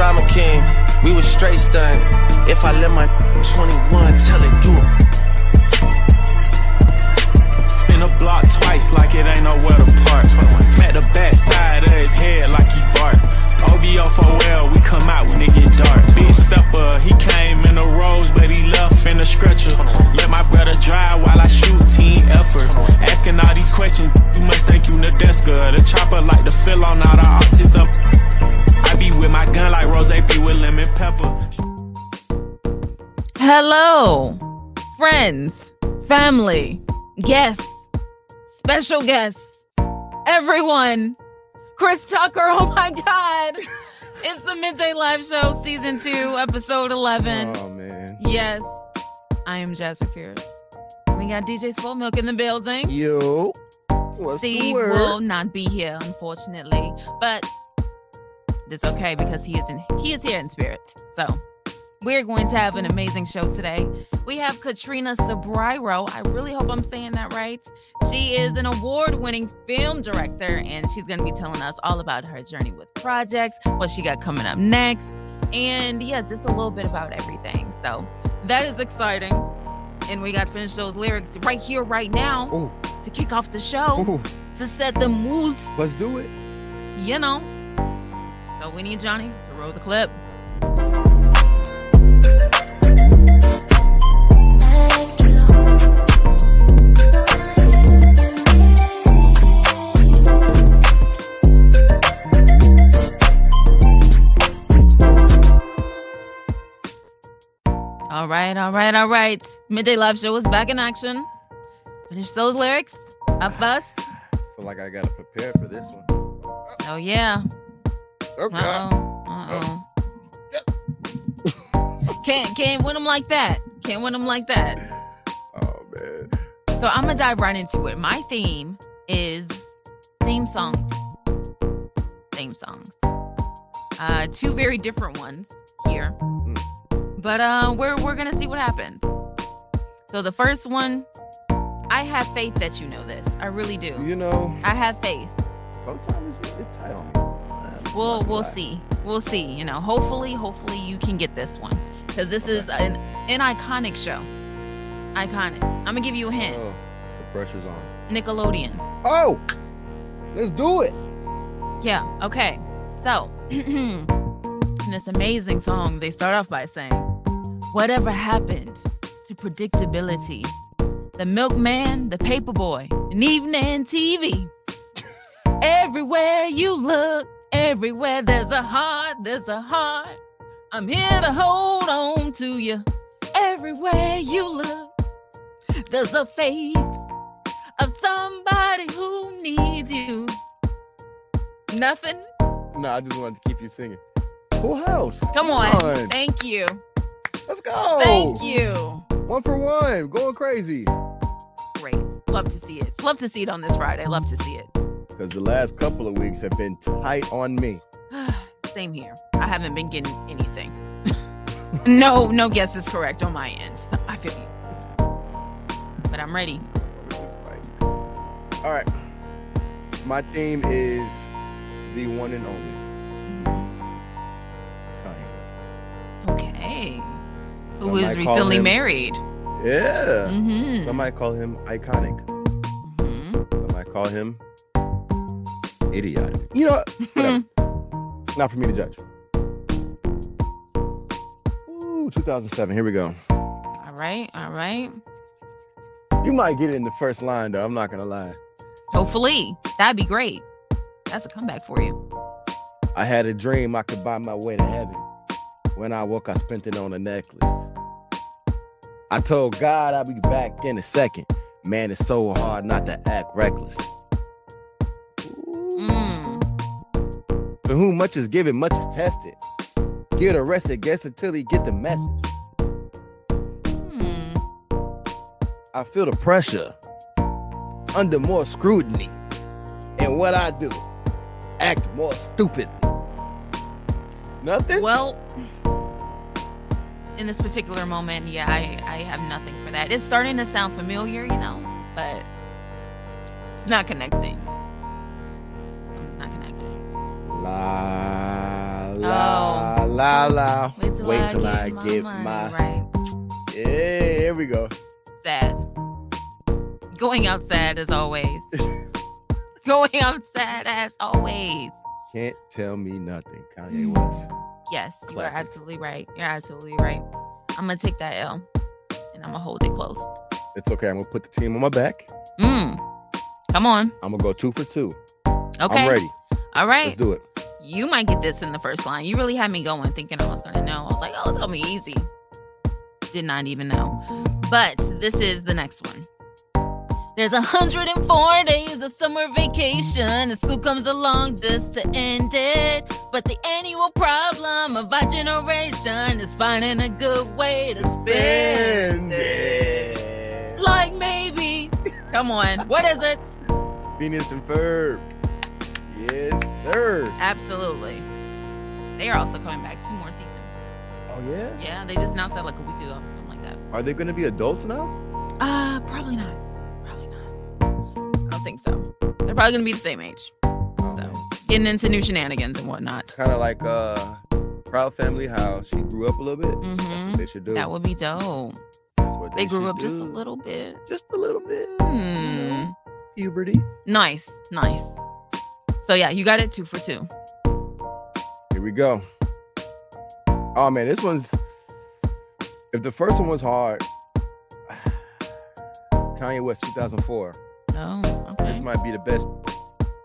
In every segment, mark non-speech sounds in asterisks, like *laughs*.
Drama King. We was straight stunned. If I let my 21 friends, family, guests, special guests, everyone. Chris Tucker, oh my God. It's the Midday Live Show, Season 2, Episode 11. Oh man. Yes, I am Jasmine Fierce. We got DJ Spoil Milk in the building. Yo. What's Steve will not be here, unfortunately, but it's okay because he is in he is here in spirit. So we're going to have an amazing show today. We have Katrina Cebreiro. I really hope I'm saying that right. She is an award-winning film director, and she's going to be telling us all about her journey with projects, what she got coming up next, and yeah, just a little bit about everything. So that is exciting. And we got to finish those lyrics right here, right now Ooh, to kick off the show ooh, to set the mood, let's do it. you know. So we need Johnny to roll the clip. All right, all right, all right. Midday Live Show is back in action. Finish those lyrics up first. *sighs* feel like I gotta prepare for this one. Oh yeah. Okay. Uh oh. Uh oh. *laughs* can't can't win them like that. Can't win them like that. Oh man. So I'm gonna dive right into it. My theme is theme songs. Theme songs. Uh, two very different ones here, but uh, we're we're gonna see what happens. So the first one, I have faith that you know this. I really do. You know, I have faith. sometimes it's tight on me. I'm not We'll we'll lie. see. We'll see. You know, hopefully, hopefully you can get this one because this is an an iconic show. Iconic. I'm gonna give you a hint. Oh, the pressure's on. Nickelodeon. Oh, let's do it. Yeah. Okay. So, *clears throat* in this amazing song, they start off by saying, "Whatever happened to predictability? The milkman, the paperboy, and evening TV. *laughs* Everywhere you look, everywhere there's a heart, there's a heart. I'm here to hold on to you. Everywhere you look, there's a face of somebody who needs you. Nothing. No, I just wanted to keep you singing. Full house. Come on. on. Thank you. Let's go. Thank you. One for one. Going crazy. Great. Love to see it. Love to see it on this Friday. Love to see it. Because the last couple of weeks have been tight on me. *sighs* Same here. I haven't been getting anything. *laughs* no, no guess is correct on my end. So I feel you. But I'm ready. All right. My theme is the one and only Okay. Who Some is recently him- married? Yeah. Mm-hmm. Some might call him iconic. hmm Some might call him idiotic. You know. Hmm. Not for me to judge. Ooh, 2007. Here we go. All right. All right. You might get it in the first line, though. I'm not gonna lie. Hopefully. That'd be great. That's a comeback for you. I had a dream I could buy my way to heaven. When I woke, I spent it on a necklace. I told God I'll be back in a second. Man, it's so hard not to act reckless. Mm. To whom much is given, much is tested. Get arrested, guess until he get the message. Hmm. I feel the pressure under more scrutiny. And what I do, act more stupidly. Nothing? Well, in this particular moment, yeah, I, I have nothing for that. It's starting to sound familiar, you know, but it's not connecting. Something's not connecting. La la la la. Wait till Wait I till get I my get money my. right. Yeah, here we go. Sad. Going out sad as always. *laughs* Going out sad as always. Can't tell me nothing. Kanye West. Yes, you're absolutely right. You're absolutely right. I'm gonna take that L and I'm gonna hold it close. It's okay. I'm gonna put the team on my back. Mm. Come on. I'm gonna go two for two. Okay. I'm ready. All right. Let's do it. You might get this in the first line. You really had me going thinking I was gonna know. I was like, oh, it's gonna be easy. Did not even know. But this is the next one. There's 104 days of summer vacation, and school comes along just to end it. But the annual problem of our generation is finding a good way to spend it. Like maybe. Come on. What is it? Phineas and Ferb. Yes, sir. Absolutely. They are also coming back two more seasons. Oh yeah. Yeah, they just announced that like a week ago, something like that. Are they gonna be adults now? Uh, probably not. Probably not. I don't think so. They're probably gonna be the same age. So getting into new shenanigans and whatnot. Kind of like uh, Proud Family, how she grew up a little bit. That's hmm what they should do. That would be dope. That's what They grew up just a little bit. Just a little bit. Hmm. Puberty. Nice, nice. So yeah, you got it two for two. Here we go. Oh man, this one's. If the first one was hard, *sighs* Kanye West 2004. Oh, okay. This might be the best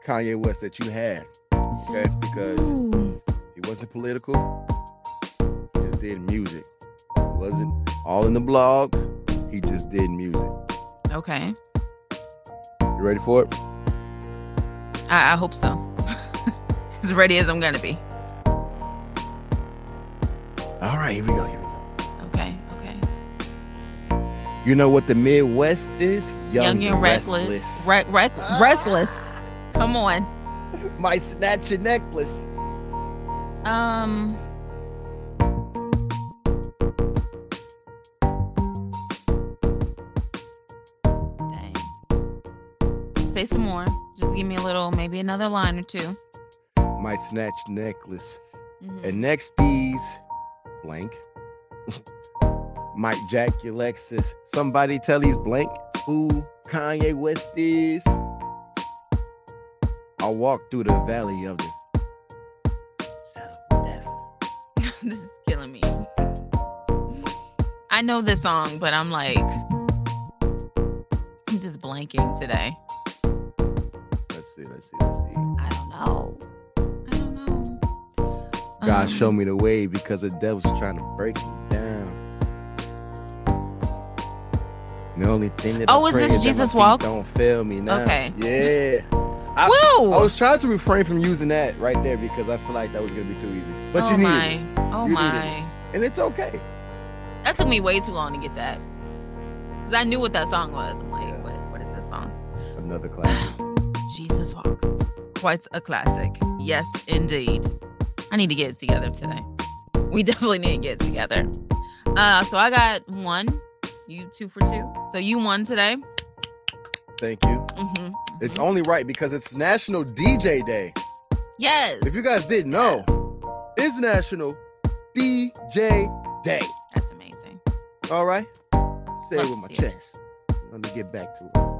Kanye West that you had. Okay, because Ooh. he wasn't political. He just did music. Wasn't all in the blogs. He just did music. Okay. You ready for it? I, I hope so. *laughs* as ready as I'm gonna be. All right, here we go. Here we go. Okay, okay. You know what the Midwest is? Young, and reckless. Re- rec- restless. Come on. *laughs* Might snatch your necklace. Um. Dang. Say some more. Just give me a little, maybe another line or two. My snatch necklace. Mhm. And next these blank. *laughs* Might jack Lexus. Somebody tell these blank who Kanye West is. I walk through the valley of the shadow of death. this is killing me. I know this song, but I'm like, I'm just blanking today. Let's see, let's see. I don't know. I don't know. God Um, show me the way because the devil's trying to break me down. The only thing that Oh, I is this Jesus Walks? Don't fail me now. Okay. Yeah. I, Woo! I was trying to refrain from using that right there because I feel like that was gonna be too easy. But oh you need my. it, Oh You my. it. and it's okay. That took me way too long to get that. Because I knew what that song was. I'm like, Yeah. what, what is this song? Another classic. Jesus Walks. Quite a classic. Yes, indeed. I need to get it together today. We *laughs* definitely need to get it together. Uh, so I got one. You two for two. So you won today. Thank you. hmm It's only right because it's National DJ Day. Yes. If you guys didn't know, it's National DJ Day. That's amazing. All right. Say Love it with my see it. chest. Let me get back to it.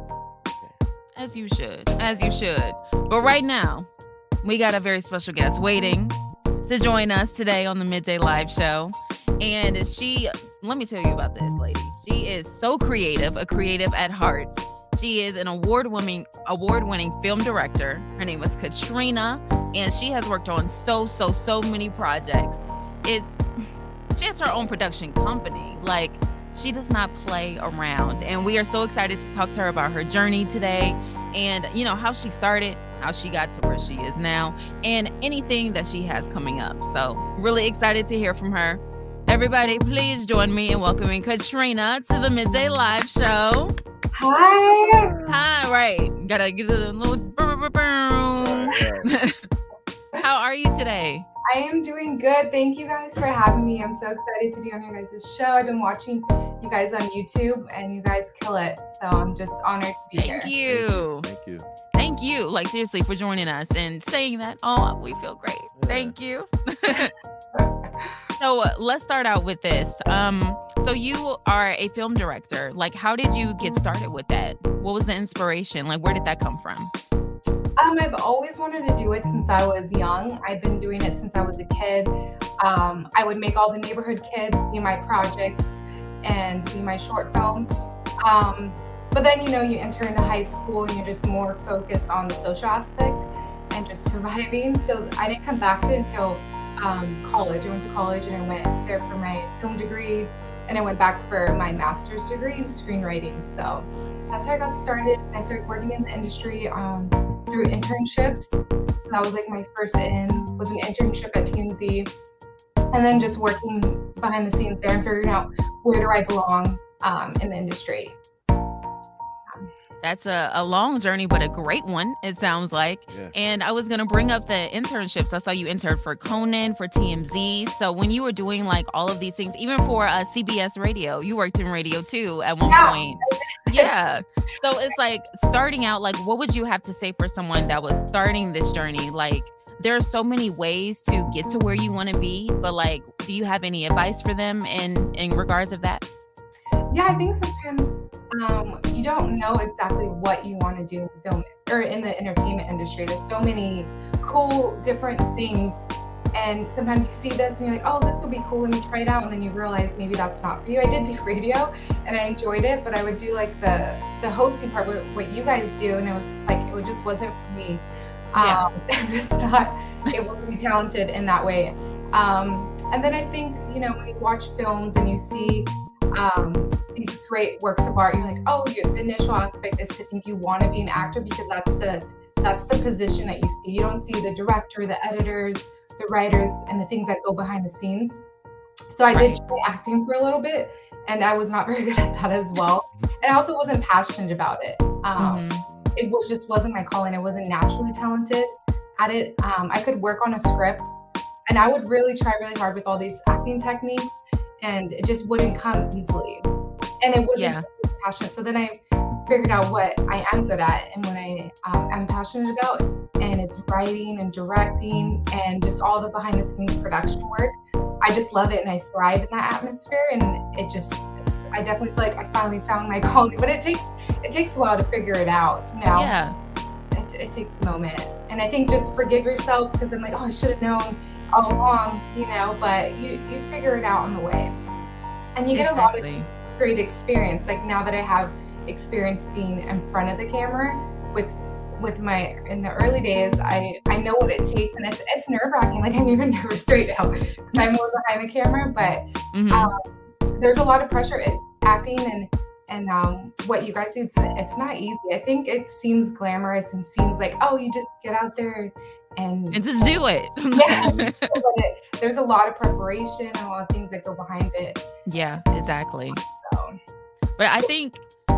As you should. As you should. But right now, we got a very special guest waiting to join us today on the Midday Live Show. And she, let me tell you about this lady. She is so creative, a creative at heart. She is an award-winning award-winning film director. Her name is Katrina, and she has worked on so so so many projects. It's *laughs* she has her own production company. Like she does not play around, and we are so excited to talk to her about her journey today, and you know how she started, how she got to where she is now, and anything that she has coming up. So really excited to hear from her. Everybody, please join me in welcoming Katrina to the Midday Live Show. Hi. Hi, right. Gotta get a little. *laughs* How are you today? I am doing good. Thank you guys for having me. I'm so excited to be on your guys' show. I've been watching you guys on YouTube and you guys kill it. So I'm just honored to be here. Thank here. you. Thank you. Thank you. Like, seriously, for joining us and saying that. Oh, we feel great. Thank you. *laughs* so uh, let's start out with this. Um, so you are a film director. Like, how did you get started with that? What was the inspiration? Like, where did that come from? Um, I've always wanted to do it since I was young. I've been doing it since I was a kid. Um, I would make all the neighborhood kids be my projects and be my short films. Um, but then, you know, you enter into high school and you're just more focused on the social aspect and just surviving. So I didn't come back to it until um, college. I went to college and I went there for my film degree and I went back for my master's degree in screenwriting. So that's how I got started. I started working in the industry um, through internships. So that was like my first in was an internship at TMZ, and then just working behind the scenes there and figuring out where do I belong um, in the industry. That's a, a long journey, but a great one, it sounds like. Yeah. And I was going to bring up the internships. I saw you interned for Conan, for TMZ. So when you were doing like all of these things, even for uh, CBS radio, you worked in radio too at one Yeah. point. Yeah. So it's like starting out, like, what would you have to say for someone that was starting this journey? Like, there are so many ways to get to where you want to be, but like, do you have any advice for them in in regards of that? Yeah, I think sometimes um, you don't know exactly what you want to do in film or in the entertainment industry. There's so many cool different things. And sometimes you see this and you're like, oh, this will be cool. Let me try it out. And then you realize maybe that's not for you. I did do *laughs* radio and I enjoyed it, but I would do like the the hosting part, what, what you guys do. And it was just like, it just wasn't for me. Yeah. Um, *laughs* I'm just not able to be talented in that way. Um, and then I think, you know, when you watch films and you see um, these great works of art, you're like, oh, your, the initial aspect is to think you want to be an actor because that's the that's the position that you see. You don't see the director, the editors, the writers, and the things that go behind the scenes. So I Right. did try acting for a little bit, and I was not *laughs* very good at that as well. And I also wasn't passionate about it. Um, Mhm. it was just wasn't my calling. I wasn't naturally talented at it. Um, I could work on a script, and I would really try really hard with all these acting techniques, and it just wouldn't come easily. And it wasn't Yeah. passionate. So then I figured out what I am good at and what I um, am passionate about, and it's writing and directing and just all the behind the scenes production work. I just love it, and I thrive in that atmosphere, and it just. It's, I definitely feel like I finally found my *laughs* calling, but it takes it takes a while to figure it out. You know, Yeah. it, it takes a moment. And I think just forgive yourself because I'm like, oh, I should have known along, you know, but you, you figure it out on the way. And you get a lot of great experience. Like now that I have experience being in front of the camera with with my in the early days, I I know what it takes and it's it's nerve wracking. Like I'm even *laughs* nervous right now 'cause I'm more behind the camera, but Mhm. um, there's a lot of pressure in acting and and um, what you guys do. It's, it's not easy. I think it seems glamorous and seems like oh, you just get out there and, and just do it. *laughs* yeah, but it, there's a lot of preparation and a lot of things that go behind it. yeah, exactly. So But I think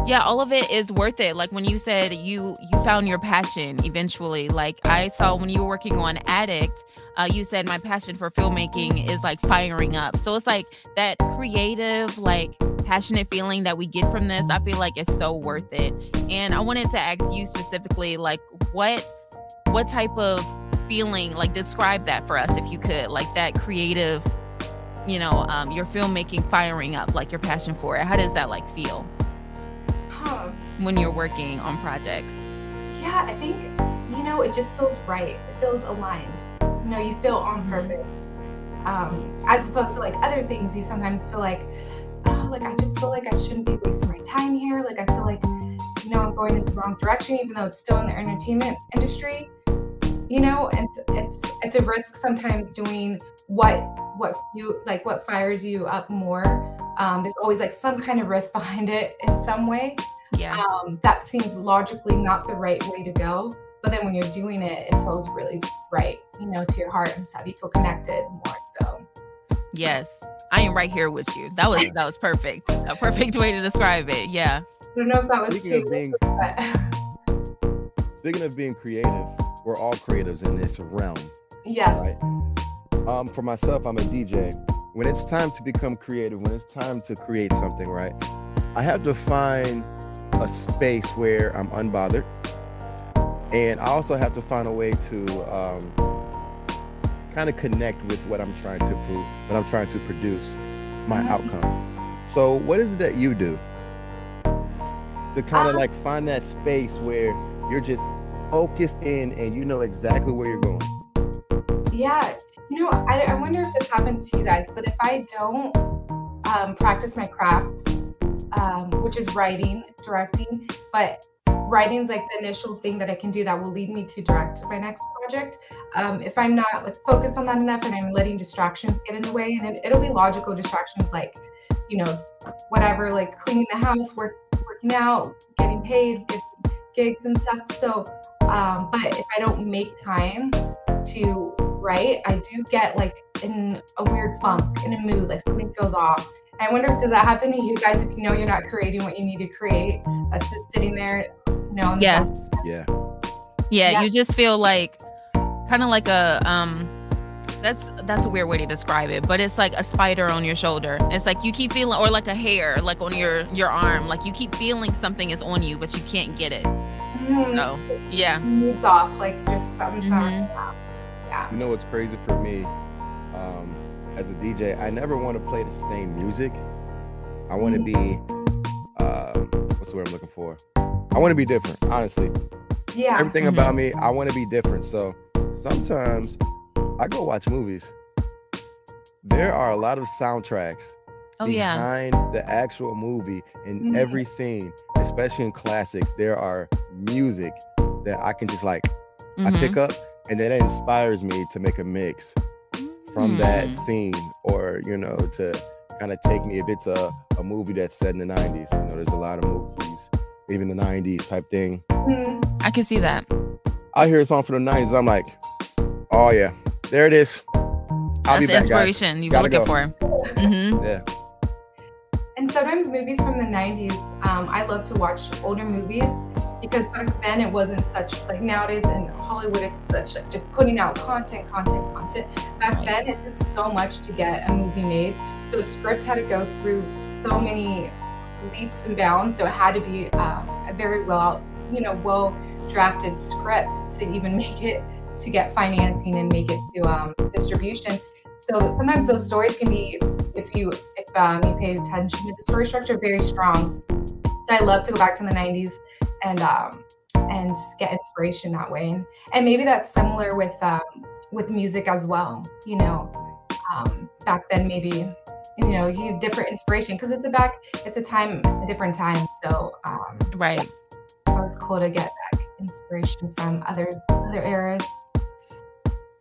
yeah, all of it is worth it. Like when you said you you found your passion eventually. Like I saw when you were working on Addict, uh, you said my passion for filmmaking is like firing up. So it's like that creative, like passionate feeling that we get from this. I feel like it's so worth it. And I wanted to ask you specifically, like what what type of feeling, like describe that for us if you could, like that creative you know, um, your filmmaking firing up, like your passion for it. How does that like feel huh. when you're working on projects? Yeah, I think, you know, it just feels right. It feels aligned. You know, you feel on Mhm. purpose. Um, as opposed to like other things, you sometimes feel like, oh, like I just feel like I shouldn't be wasting my time here. Like I feel like, you know, I'm going in the wrong direction, even though it's still in the entertainment industry. You know, it's it's it's a risk sometimes doing what what you like what fires you up more. Um, there's always like some kind of risk *laughs* behind it in some way Yeah. um, that seems logically not the right way to go. But then when you're doing it, it feels really right, you know, to your heart and stuff. You feel connected more. So Yes. I am right here with you. That was that was perfect. A perfect way to describe it. Yeah. I don't know if that was Speaking too. of being *laughs* but speaking of being creative, we're all creatives in this realm. yes. Right. Um, for myself, I'm a DJ. When it's time to become creative, when it's time to create something, right, I have to find a space where I'm unbothered, and I also have to find a way to um, kind of connect with what I'm trying to prove, what I'm trying to produce, my Mhm. outcome. So, what is it that you do to kind of Um, like find that space where you're just focused in and you know exactly where you're going? Yeah, you know, I, I wonder if this happens to you guys, but if I don't um, practice my craft, um, which is writing, directing, but writing is like the initial thing that I can do that will lead me to direct my next project. Um, if I'm not like focused on that enough and I'm letting distractions get in the way, and it, it'll be logical distractions like, you know, whatever, like cleaning the house, work, working out, getting paid, gigs and stuff. So, um, but if I don't make time to write, I do get like in a weird funk, in a mood, like something feels off. I wonder if does that happen to you guys if you know you're not creating what you need to create? That's just sitting there, you know. the Yes. Yeah. Yeah, Yeah. you just feel like kind of like a um that's that's a weird way to describe it, but it's like a spider on your shoulder. It's like you keep feeling or like a hair like on your your arm, like you keep feeling something is on you but you can't get it. Mhm. So, yeah. Moods off, like just something's not Mhm. right. Yeah. You know what's crazy for me? Um, as a DJ, I never want to play the same music. I want to be, um, what's the word I'm looking for? I want to be different, honestly. Yeah. Everything Mhm. about me, I want to be different. So sometimes I go watch movies. There are a lot of soundtracks Oh yeah. behind the actual movie in Mhm. every scene, especially in classics. There are music that I can just like I Mhm. pick up, and then it inspires me to make a mix from Mm. that scene, or you know, to kind of take me if it's a, a movie that's set in the 90s. You know, there's a lot of movies, even the 90s type thing. Mhm. I can see that. I hear a song from the 90s, I'm like, oh yeah, there it is. I'll That's be the back, guys. inspiration you were Gotta looking go. for. hmm Yeah, And sometimes movies from the 90s, um, I love to watch older movies because back then it wasn't such like nowadays in Hollywood it's such like just putting out content, content, content. Back then it took so much to get a movie made. So a script had to go through so many leaps and bounds. So it had to be um, a very well, you know, well drafted script to even *laughs* make it to get financing and make it to um, distribution. So sometimes those stories can be, if you if um, you pay attention to the story structure, very strong. So I love to go back to the '90s and um, and get inspiration that way, and, and maybe that's similar with um, with music as well. You know, um, back then maybe you know you had different inspiration because it's a back it's a time a different time. So um, Right. it was cool to get back inspiration from other other eras.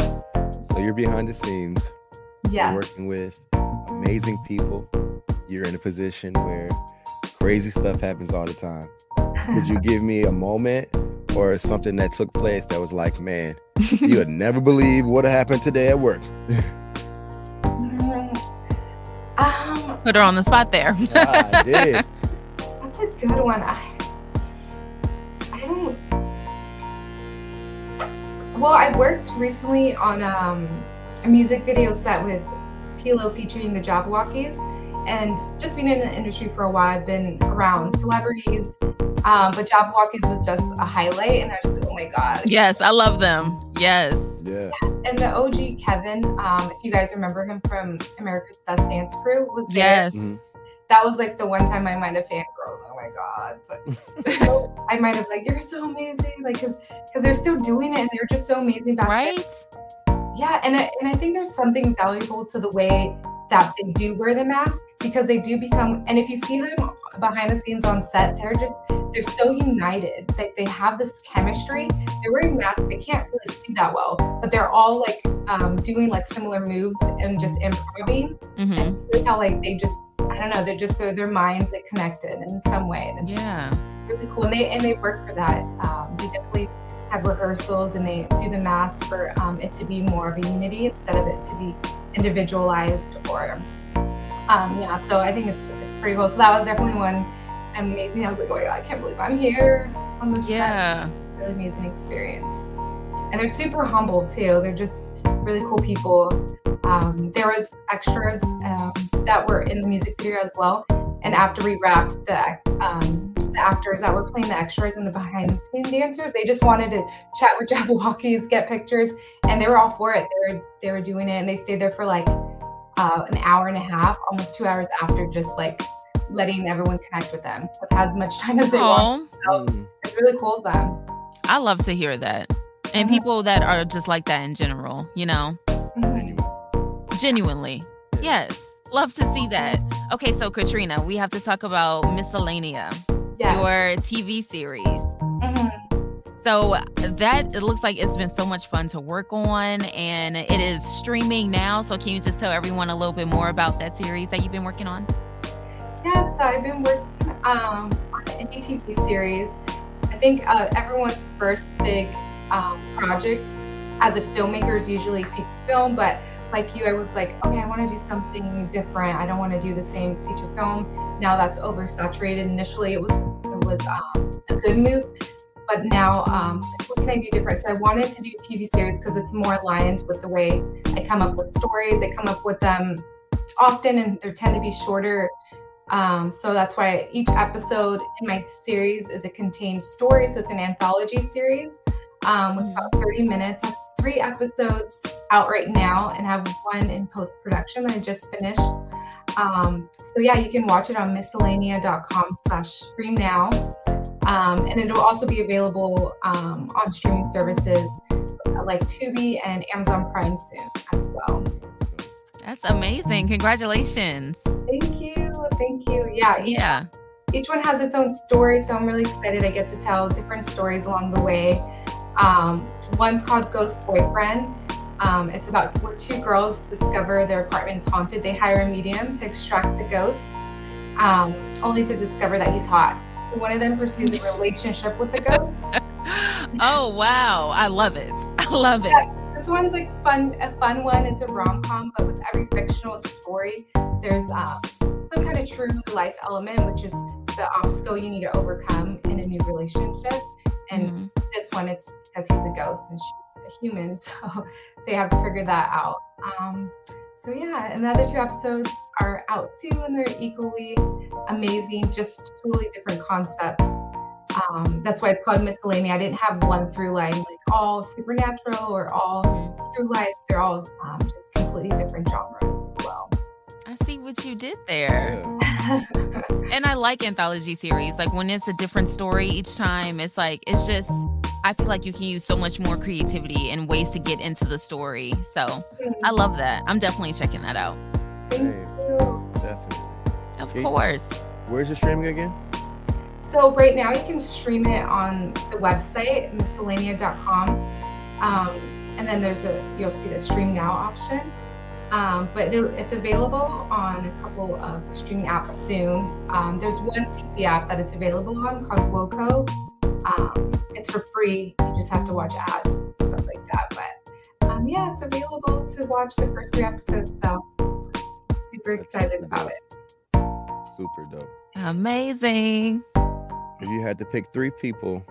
so you're behind the scenes. Yeah. You're working with amazing people. You're in a position where crazy stuff happens all the time. Could you *laughs* give me a moment or something that took place that was like, man, you would *laughs* never believe what happened today at work? Um, Put her on the spot there. *laughs* Ah, I did. That's a good one. I I don't. Well, I worked recently on um, a music video set with Pilo featuring the Jabbawockeez, and just being in the industry for a while, I've been around celebrities. Um, but Jabbawockeez was just a highlight, and I was just oh my god. yes, I love them. Yes. Yeah. And the OG Kevin, um, if you guys remember him from America's Best Dance Crew, was there. Yes. Mhm. that was like the one time I might have fangirled. Oh my god! But *laughs* I might have like, you're so amazing, like because because they're still doing it and they're just so amazing back then. Yeah, and I, and I think there's something valuable to the way that they do wear the mask because they do become. And if you see them behind the scenes on set, they're just they're so united. Like they have this chemistry. They're wearing masks. They can't really see that well, but they're all like um, doing like similar moves and just improvising hmm see how like they just I don't know they're just their, their minds are connected in some way and Yeah. really cool and they and they work for that um, they definitely have rehearsals and they do the mass for um, it to be more of a unity instead of it to be individualized or um, yeah. So I think it's it's pretty cool. So that was definitely one amazing. I was like, oh my god, I can't believe I'm here on this. Yeah. Really amazing experience. And they're super humble too. They're just really cool people. Um, there was extras um, that were in the music video as well. And after we wrapped the um, the actors that were playing the extras and the behind the scenes dancers, they just wanted to chat with *laughs* Jabbawockeez, get pictures, and they were all for it. They were they were doing it, and they stayed there for like uh, an hour and a half, almost two hours after, just like letting everyone connect with them with as much *laughs* time as they want. So it's really cool of them. I love to hear that. And Mhm. people that are just like that in general, you know, Mhm. Genuinely. Yes. Love to see that. Okay, so Katrina, we have to talk about Miscellanea, Yeah. your TV series. Mhm. So that it looks like it's been so much fun to work on and it is streaming now. So can you just tell everyone a little bit more about that series that you've been working on? Yeah, so I've been working um, on the indie TV series. I think uh, everyone's first big um, project as a filmmaker is usually film, but like you, I was like, okay, I want to do something different. I don't want to do the same feature film. Now that's oversaturated. Initially, it was it was um, a good move, but now um, what can I do different? So I wanted to do TV series because it's more aligned with the way I come up with stories. I come up with them often, and they tend to be shorter um, so that's why each episode in my series is a contained story. So it's an anthology series um, with about 30 minutes. Three episodes out right now and have one in post production that I just finished. Um, so yeah, you can watch it on miscellanea.com slash stream now. Um, and it'll also be available um, on streaming services like Tubi and Amazon Prime soon as well. That's amazing. Congratulations. Thank you. Thank you. Yeah. each Yeah. each one has its own story, so I'm really excited. I get to tell different stories along the way. Um, one's called Ghost Boyfriend. Um, it's about where two girls discover their apartment's haunted. They hire a medium to extract the ghost, um, only to discover that he's hot. So one of them pursues a relationship with the ghost. *laughs* oh wow. I love it. *laughs* I love it. This one's like fun, a fun one. It's a rom com, but with every fictional story, there's um, some kind of true life element, which is the obstacle you need to overcome in a new relationship. And Mhm. this one, it's because he's a ghost and she's a human, *laughs* so they have to figure that out. Um, so yeah, and the other two episodes are out too, and they're equally amazing. Just totally different concepts. Um, that's why it's called miscellany. I didn't have one through line, like all supernatural or all Mhm. true life. They're all um, just completely different genres. I see what you did there. Yeah. And I like anthology series. Like when it's a different story each time, it's like it's just I feel like you can use so much more creativity and ways to get into the story. So I love that. I'm definitely checking that out. Thank you. Definitely. Of Okay. course. Where's your streaming again? So right now you can stream it on the website miscellanea.com, um, and then there's a you'll see the stream now option. Um, but it, it's available on a couple of streaming apps soon. Um, there's one TV app that it's available on called Woco. Um, it's for free. You just have to watch ads and stuff like that. But um, yeah, it's available to watch the first three episodes. So super excited super about it. Super dope. Amazing. If you had to pick three people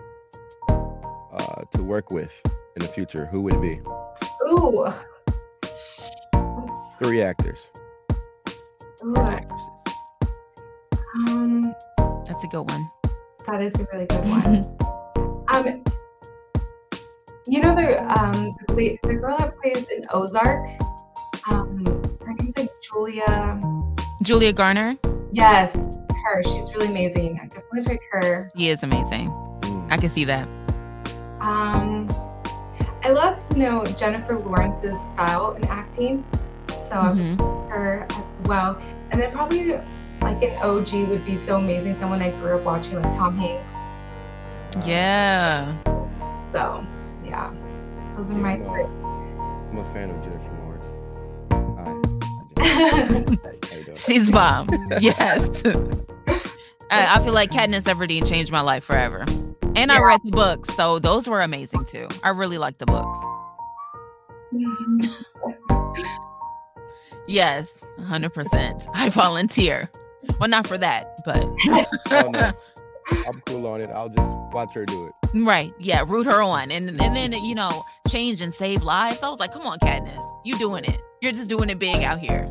uh, to work with in the future, who would it be? Ooh. Let's- Three actors. ooh, actresses. Um, That's a good one. that is a really good one. *laughs* um, you know the um the, the girl that plays in Ozark. Um, her name's like Julia. Julia Garner. Yes, her. She's really amazing. I definitely pick her. He is amazing. Mm. I can see that. Um, I love you know Jennifer Lawrence's style in acting, so I would Mhm. pick her as well. And then probably like an OG would be so amazing. Someone I grew up watching, like Tom Hanks. Yeah. So yeah, those are my I'm, uh, three. I'm a fan of Jennifer Lawrence. Hi. *laughs* Hi, Jennifer. Hey, how you doing? She's bomb. *laughs* yes. *laughs* I, I feel like Katniss Everdeen changed my life forever. And I read the books, so those were amazing too. I really like the books. Yes, 100%. *laughs* I volunteer. Well, not for that, but Oh, no. *laughs* I'm cool on it. I'll just watch her do it. right. Yeah, root her on. And and then, you know, change and save lives. I was like, come on, Katniss. You doing it. You're just doing it big out here.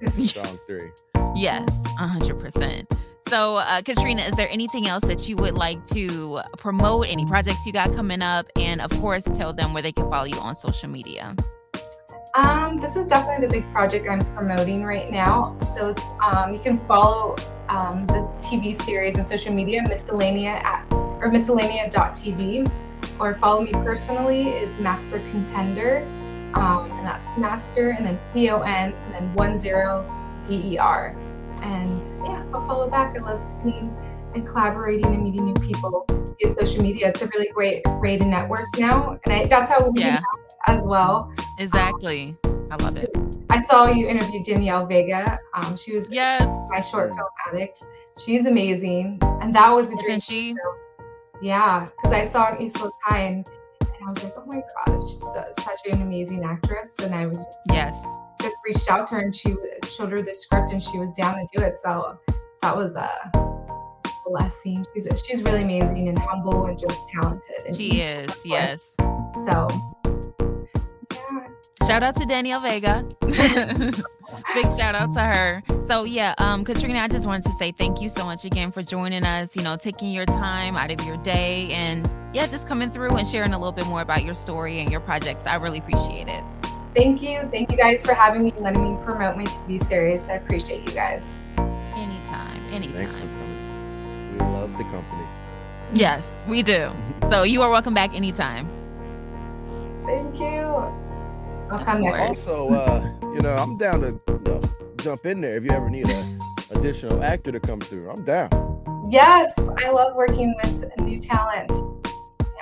Yeah. Strong three. *laughs* Yes, 100%. So, uh, Katrina, is there anything else that you would like to promote? Any projects you got coming up? And of course, tell them where they can follow you on social media. Um, this is definitely the big project I'm promoting right now. So it's um, you can follow um, the TV series and social media miscellanea at or miscellanea.tv, or follow me personally is Master Contender, um, and that's Master and then C O N and then one zero D E R. And yeah, I'll follow back. I love seeing and collaborating and meeting new people via social media. It's a really great way to network now, and I, that's how we Yeah. met as well. Exactly. I love it. I saw you interview Danielle Vega. Um, she was Yes. my short film addict. She's amazing, and that was a dream. Isn't she? Yeah, because I saw it in East High, and, I was like, oh my god, she's so, such an amazing actress. And I was just Yes. just reached out to her, and she showed her the script, and she was down to do it. So that was a blessing. She's she's really amazing and humble and just talented. And She is. *laughs* Yes. So Shout out to Danielle Vega. *laughs* Big shout out to her. So yeah, um, Katrina, I just wanted to say thank you so much again for joining us. You know, taking your time out of your day and yeah, just coming through and sharing a little bit more about your story and your projects. I really appreciate it. thank you, thank you guys for having me and letting me promote my TV series. I appreciate you guys. Anytime, anytime. Thanks for coming. We love the company. Yes, we do. So you are welcome back anytime. Thank you. I'll come next. course. Also, uh, you know, I'm down to you know, jump in there if you ever need an additional actor to come through. I'm down. Yes, I love working with new talent.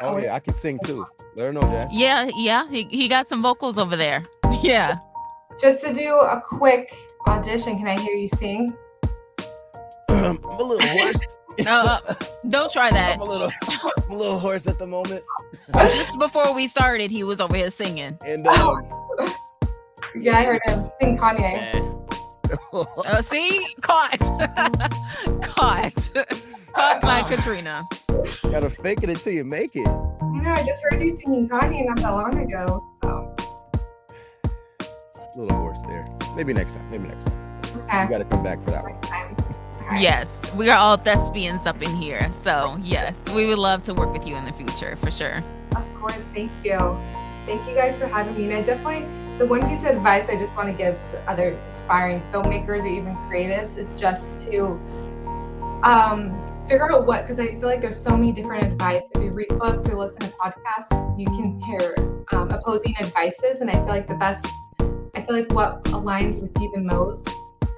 Oh yeah, I can sing too. Let her know, Jack. Yeah, yeah. He, he got some vocals over there. *laughs* Yeah. Just to do a quick audition, can I hear you sing? *clears throat* I'm a little hoarse. Uh, don't try that. I'm a little, I'm a little hoarse at the moment. Just before we started, he was over here singing. And um, *laughs* Yeah, I heard him sing Kanye. man. *laughs* Uh, see, caught, *laughs* caught, caught by Katrina. gotta fake it until you make it. I know, I just heard you singing Kanye not that long ago. So, A little hoarse there. Maybe next time. Maybe next time. You gotta come back for that one. Next time. All right. Yes, we are all thespians up in here. So yes, we would love to work with you in the future for sure. Of course, thank you. Thank you guys for having me. And I definitely, the one piece of advice I just want to give to other aspiring filmmakers or even creatives is just to um, figure out what, because I feel like there's so many different advice. If you read books or listen to podcasts, you can hear um, opposing advices. And I feel like the best, I feel like what aligns with you the most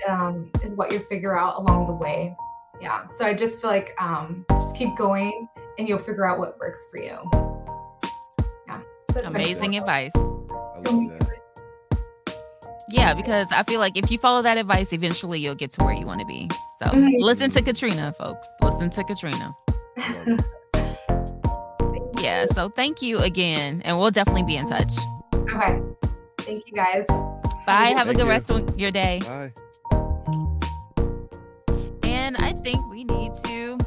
um, is what you figure out along the way. Yeah. So I just feel like um, just keep going and you'll figure out what works for you. Yeah. That's Amazing advice. I love that. Yeah, because I feel like if you follow that advice, eventually you'll get to where you want to be. So Mhm. listen to Katrina, folks. Listen to Katrina. *laughs* Yeah. So thank you again, and we'll definitely be in touch. Okay. Thank you guys. Bye. Have a good you. rest of your day. Bye. And I think we need to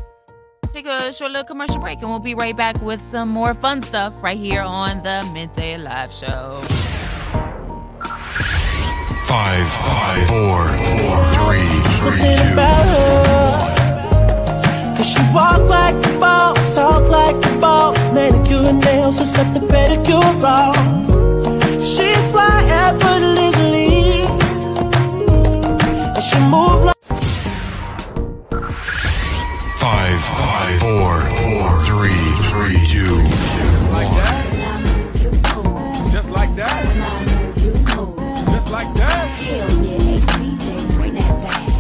take a short little commercial break, and we'll be right back with some more fun stuff right here on the Midday Live Show. Five, five, four, four, three, three, Something two. about her. Cause she walk like a boss, talk like a boss. Manicure and nails, so set the pedicure off. She's fly effortlessly. And she move like Five, four, four, three, three, two, Like that? Just like that? Just like that?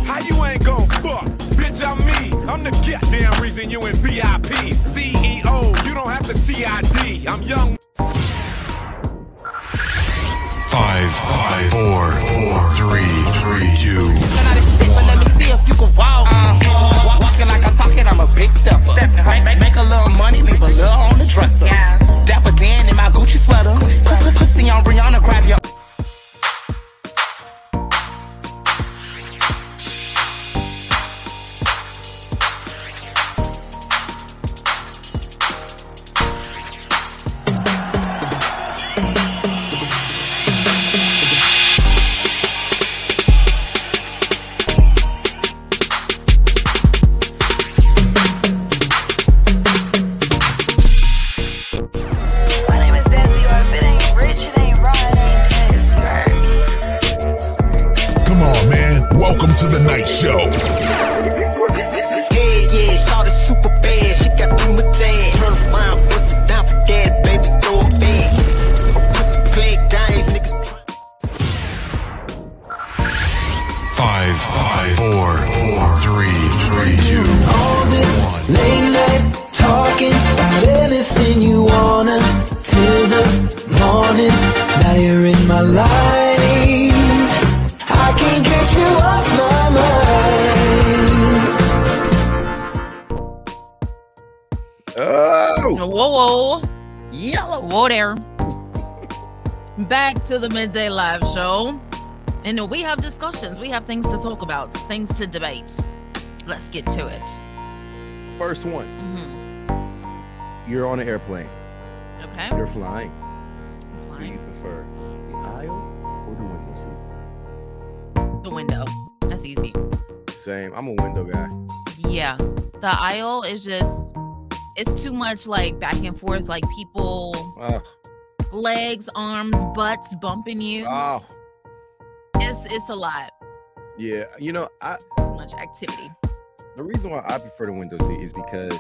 How you ain't gon' fuck? Bitch, I'm me. I'm the goddamn reason you in VIP. CEO, you don't have to CID. I'm young. Five, five, four, four, three, three, two, None of this shit, but let me see if you can walk. Uh, walk- walking like I'm talking, I'm a big stepper. Make, make- make a little money, leave a little on the dresser. Dapper Dan in my Gucci sweater. Pussy on Rihanna, grab your. To the midday live show. And we have discussions. We have things to talk about, things to debate. Let's get to it. First one. hmm You're on an airplane. Okay. You're flying. Do Flying. you prefer the aisle or the window seat? The window. That's easy. Same. I'm a window guy. Yeah. The aisle is just, it's too much like back and forth, like people, Oh, legs, arms, butts bumping you. oh, It's, it's a lot. yeah. You know, I too much activity. the reason why I prefer the window seat is because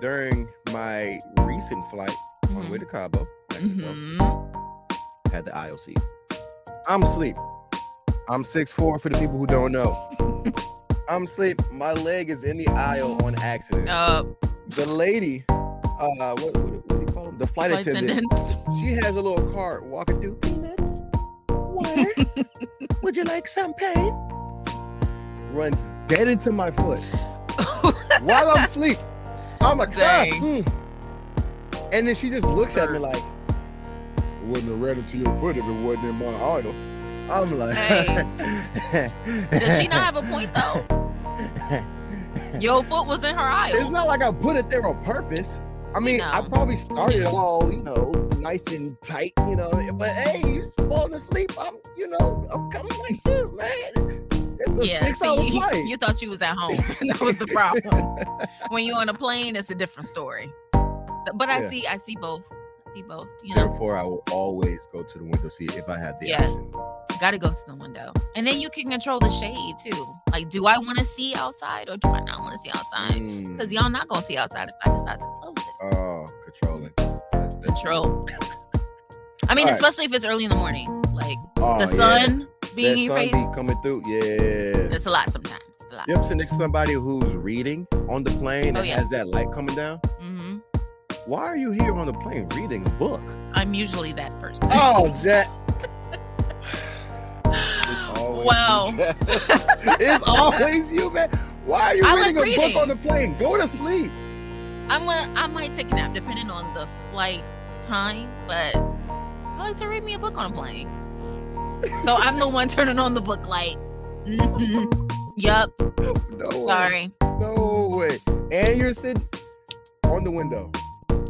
during my recent flight on the way to Cabo, Mexico, hmm had the aisle seat. I'm asleep. I'm 6'4 for the people who don't know. *laughs* I'm asleep. My leg is in the aisle on accident. Uh, The lady, uh, what, what, what do you call them? The flight, flight attendant. attendants. She has a little cart walking through. Peanuts, water. *laughs* Would you like champagne? Runs dead into my foot *laughs* while I'm asleep. I'm like, ah, mm. and then she just looks at me like, "It wouldn't have ran into your foot if it wasn't in my aisle." I'm like, *laughs* Does she not have a point though? Your foot was in her aisle. It's not like I put it there on purpose. I mean, I probably started all, you know, nice and tight, you know. But hey, you falling asleep. I'm, you know, I'm coming like this, man. It's a yeah, six-hour see, you, flight. you thought you was at home. *laughs* *laughs* that was the problem. *laughs* when you're on a plane, it's a different story. So, but I Yeah. see, I see both. See both. You know, Therefore, I will always go to the window seat if I have the yes, option. got to go to the window, and then you can control the shade too. Like, do I want to see outside or do I not want to see outside? Mm, Because y'all not gonna see outside if I decide to close it. oh, controlling. That's, Control. *laughs* I mean, All right. especially if it's early in the morning, like Oh, the yeah. sun being That sun face. be coming through. Yeah. It's a lot sometimes. It's a lot. You ever sit next to somebody who's reading on the plane Oh, and yeah. has that light coming down? Why are you here on the plane reading a book? I'm usually that person. Oh, that. *laughs* It's always Wow. you, *laughs* it's always you, man. Why are you I reading like a reading. book on the plane? Go to sleep. I'm gonna, I might take a nap depending on the flight time, but I like to read me a book on a plane. So *laughs* I'm the one turning on the book light. hmm Yup. No way. Sorry. No way. And you're sitting on the window.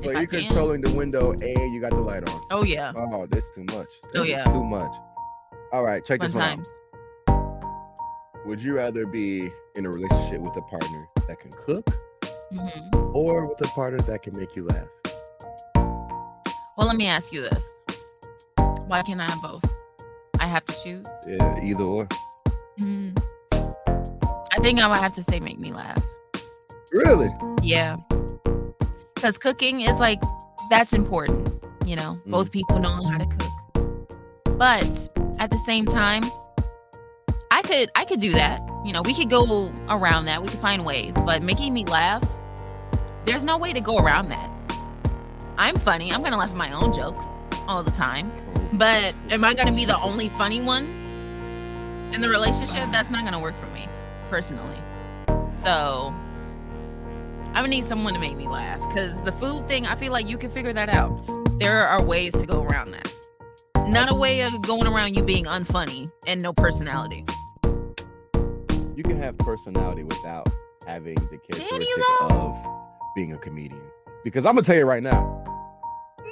So If you're controlling the window and you got the light on. Oh yeah. Oh, that's too much. Oh, This is yeah. too much. All right, check Fun this one out. Would you rather be in a relationship with a partner that can cook hmm or with a partner that can make you laugh? Well, let me ask you this: Why can't I have both? I have to choose. Yeah, either or. Mm. I think I would have to say make me laugh. Really? Yeah. Because cooking is like, that's important. You know, Mm. both people know how to cook. But at the same time, I could I could do that. You know, we could go around that. We could find ways. But making me laugh, there's no way to go around that. I'm funny. I'm gonna laugh at my own jokes all the time. But am I gonna be the only funny one in the relationship? That's not gonna work for me personally. So I would need someone to make me laugh because the food thing, I feel like you can figure that out. There are ways to go around that. Not a way of going around you being unfunny and no personality. You can have personality without having the characteristics though. of being a comedian. Because I'm gonna tell you right now,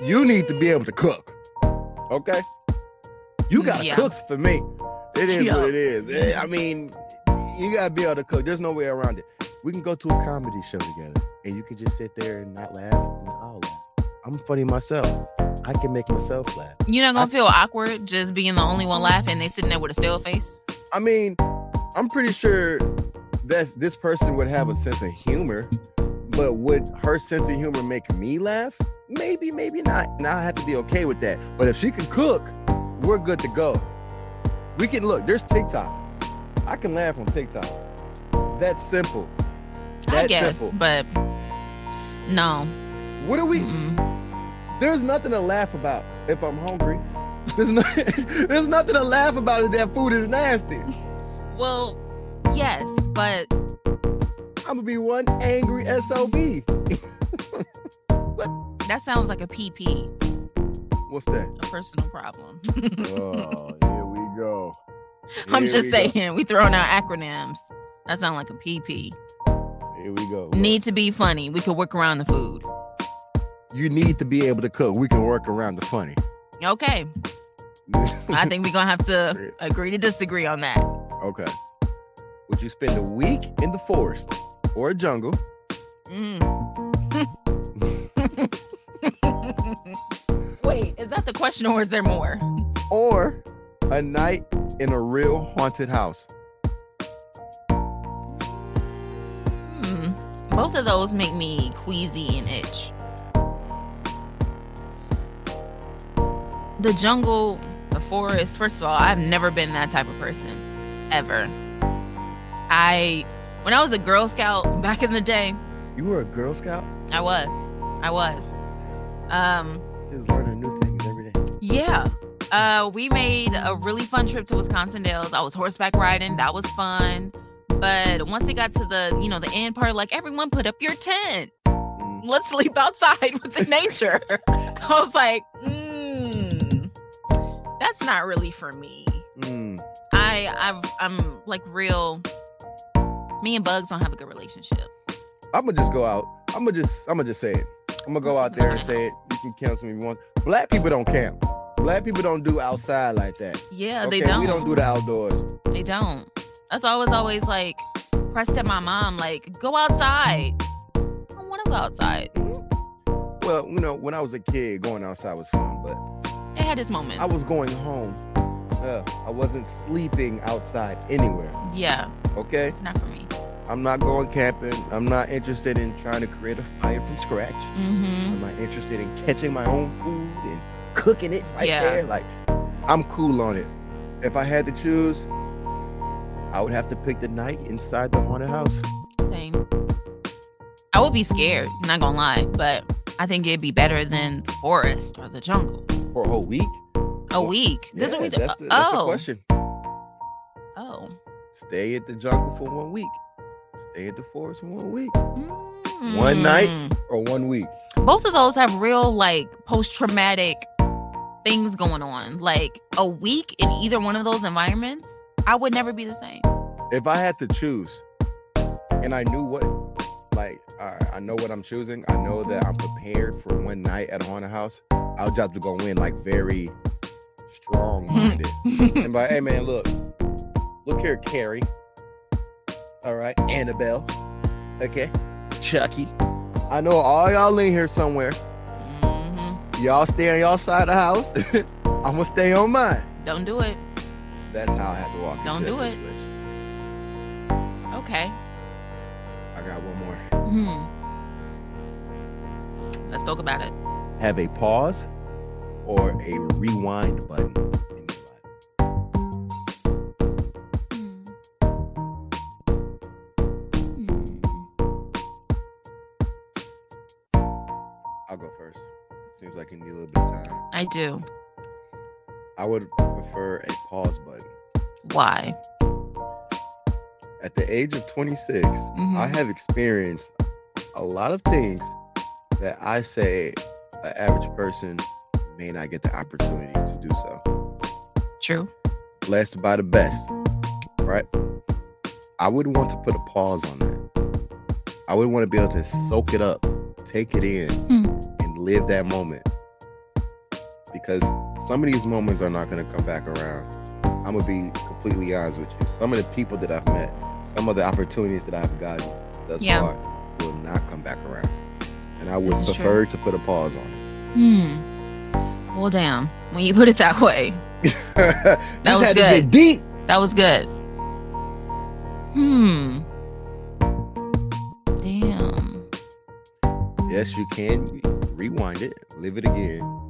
you need to be able to cook. Okay? You gotta Yeah. cook for me. It is Yeah. what it is. Eh, I mean, you gotta be able to cook. There's no way around it. We can go to a comedy show together and you can just sit there and not laugh and I'll laugh. I'm funny myself. I can make myself laugh. You're not gonna I- feel awkward just being the only one laughing. They sitting there with a stale face. I mean, I'm pretty sure that this person would have a sense of humor, but would her sense of humor make me laugh? Maybe, maybe not. And I have to be okay with that. But if she can cook, we're good to go. We can look, there's TikTok. I can laugh on TikTok. That's simple. I guess, simple. but no. What are we? Mm-mm. There's nothing to laugh about if I'm hungry. There's no, *laughs* there's nothing to laugh about if that food is nasty. Well, yes, but I'm gonna be one angry SOB. *laughs* that sounds like a PP, What's that? a personal problem. *laughs* oh, here we go. I'm just we go. saying, we throwing out acronyms. That sounds like a PP. Here we go. Need to be funny. We can work around the food. You need to be able to cook. We can work around the funny. Okay. *laughs* I think we're gonna have to agree to disagree on that. okay. Would you spend a week in the forest or a jungle Mm. *laughs* Wait, is that the question or is there more? or a night in a real haunted house? Both of those make me queasy and itch. The jungle, the forest, first of all, I've never been that type of person. Ever. I when I was a Girl Scout *laughs* back in the day, You were a Girl Scout? I was. I was. Um Just learning new things every day. Yeah. Uh, we made a really fun trip to Wisconsin Dells. I was horseback riding. That was fun. But once it got to the, you know, the end part, like everyone put up your tent. Mm. Let's sleep outside *laughs* with the nature. *laughs* I was like, mm, that's not really for me. Mm. I, I've, I'm like real. Me and Bugs don't have a good relationship. I'm gonna just go out. I'm gonna just. I'm gonna just say it. I'm gonna go out there and say it. You can cancel me if you want. Black people don't camp. Black people don't do outside like that. Yeah, okay, they don't. We don't do the outdoors. They don't. That's why I was always like pressed at my mom, like, go outside. I don't want to go outside. Well, you know, when I was a kid, going outside was fun, but It had its moments. I was going home. Uh, I wasn't sleeping outside anywhere. yeah, Okay, it's not for me. I'm not going camping. I'm not interested in trying to create a fire from scratch. Mm-hmm. I'm not interested in catching my own food and cooking it right Yeah. there. Like, I'm cool on it. If I had to choose, I would have to pick the night inside the haunted house. Same. I would be scared, not gonna lie, but I think it'd be better than the forest or the jungle. For a whole week? A week. This is what we Yeah, do. that's, the, that's the oh, question. oh. Stay at the jungle for one week. Stay at the forest for one week. One night? Mm. Or one week. Both of those have real like post-traumatic things going on. Like a week in either one of those environments, I would never be the same. If I had to choose and I knew what, like, all right, I know what I'm choosing. I know that I'm prepared for one night at a haunted house. I'll just have to go in like very strong minded. *laughs* and by, hey man, look, look here, Carrie. All right, Annabelle. Okay, Chucky. I know all y'all in here somewhere. Mhm. Y'all stay on y'all side of the house. *laughs* I'm gonna stay on mine. Don't do it. That's how I had to walk Don't into do that it. situation. Okay. I got one more. Hmm. Let's talk about it. Have a pause or a rewind button in your life. I'll go first. Seems like you need a little bit of time. I do. I would prefer a pause button. Why? At the age of 26, Mhm. I have experienced a lot of things that I say an average person may not get the opportunity to do so. True. Blessed by the best, right? I would want to put a pause on that. I would want to be able to soak it up, take it in, Hmm. and live that moment. Because some of these moments are not going to come back around. I'm going to be completely honest with you. Some of the people that I've met, some of the opportunities that I've gotten thus Yeah. far will not come back around. And I would This is true. prefer to put a pause on it. Hmm. Well, damn. When you put it that way, *laughs* Just was had to good. get deep. that was good. Hmm. Damn. Yes, you can rewind it, live it again.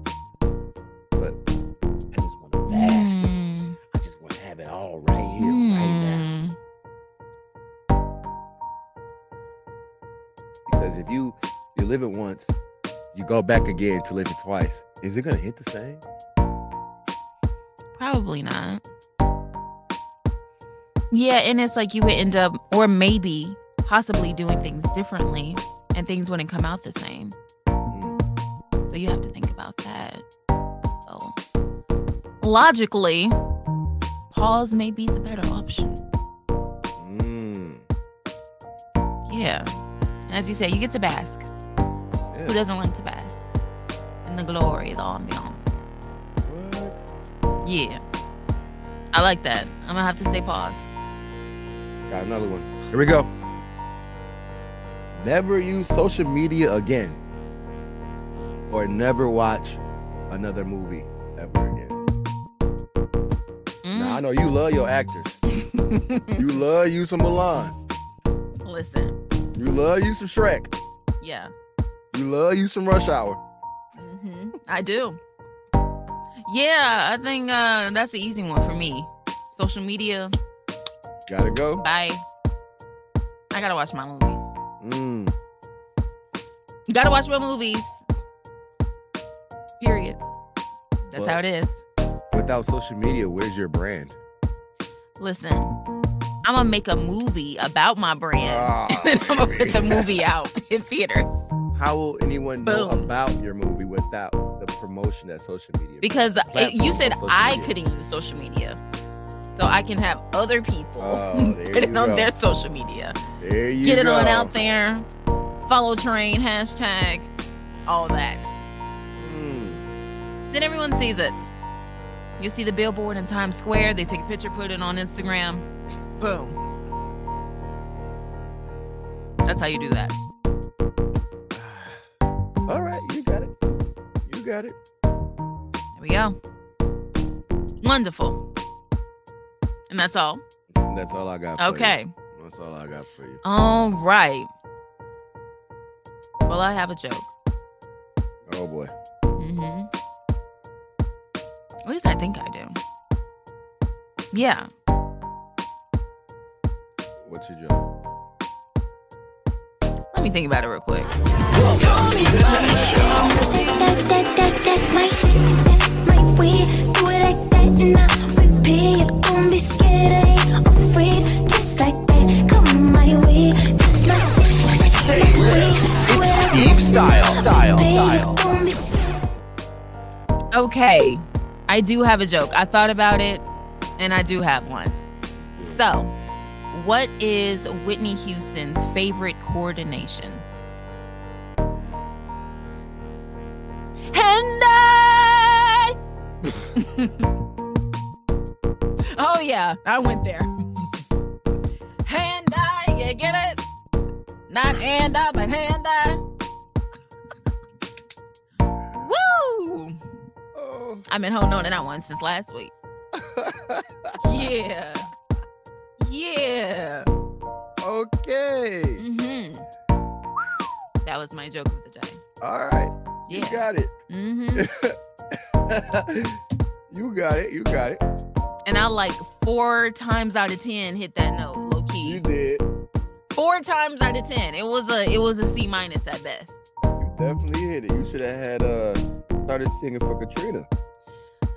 You you live it once, you go back again to live it twice. Is it gonna hit the same? Probably not. Yeah, and it's like you would end up, or maybe possibly doing things differently, and things wouldn't come out the same. Mm. So you have to think about that. So logically, pause may be the better option. Mm. Yeah. As you say, you get to bask. Who doesn't like to bask? In the glory, the ambiance. What? Yeah. I like that. I'm gonna have to say pause. Got another one. Here we go. Never use social media again. Or never watch another movie ever again. Now I Mm. know you love your actors. *laughs* You love you some Milan. Listen. You love you some Shrek. Yeah. You love you some Rush Hour. hmm I do. Yeah, I think uh, that's an easy one for me. Social media, Gotta go. bye. I gotta watch my movies. Mm. Gotta watch my movies. Period. That's how it is. Without social media, where's your brand? Listen, I'm gonna make a movie about my brand. Ah, *laughs* and then I'm gonna put the movie out in theaters. How will anyone know about your movie without the promotion that social media? Because it, you said I media? couldn't use social media. So I can have other people Oh, *laughs* put it on go. their social media. There you Get it go. on out there. Follow train, hashtag, all that. Mm. Then everyone sees it. You see the billboard in Times Square, they take a picture, put it on Instagram. Boom. That's how you do that. *sighs* All right, you got it. You got it. There we go. Wonderful. And that's all. That's all I got. For Okay. You. That's all I got for you. All right. Well, I have a joke. Oh boy. hmm At least I think I do. Yeah. What's your joke? Let me think about it real quick. Okay. I do have a joke. I thought about it and I do have one. So, what is Whitney Houston's favorite coordination? And I. *laughs* oh, yeah. I went there. *laughs* Hand. You get it? Not and I, but hand. *laughs* Woo! Oh. I've been holding on to that one since last week. Yeah. Yeah. okay. hmm That was my joke of the day. All right. You Yeah. got it. hmm *laughs* you got it. You got it. And I like four times out of ten hit that note, low key. You did. Four times out of ten. It was a it was a C minus at best. You definitely hit it. You should have had uh started singing for Katrina.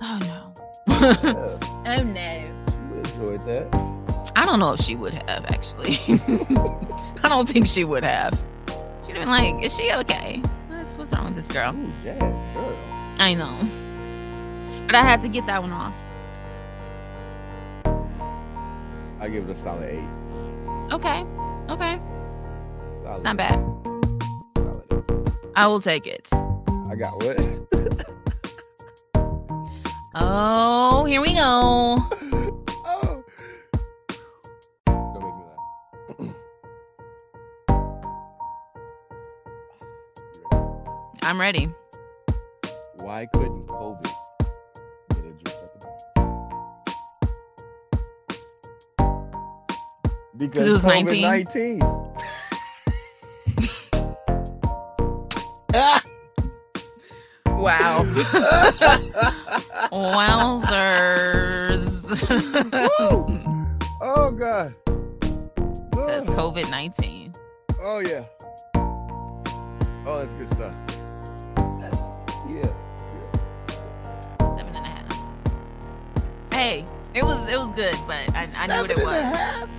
Oh no. Yeah, *laughs* oh no. You would enjoyed that. I don't know if she would have actually. *laughs* I don't think she would have. She'd been like, "Is she okay? What's what's wrong with this girl?" Ooh, jazz girl. I know, but I had to get that one off. I give it a solid eight. Okay, okay, Solid, it's not bad. Solid. I will take it. I got what? *laughs* Oh, here we go. *laughs* I'm ready. Why couldn't COVID get a drink at the bar? Because it was 19? 19. Wow. *laughs* Wowzers. oh God. That's. COVID 19. Oh yeah. Oh, that's good stuff. Hey, it was it was good, but I, I knew what it Seven and a was.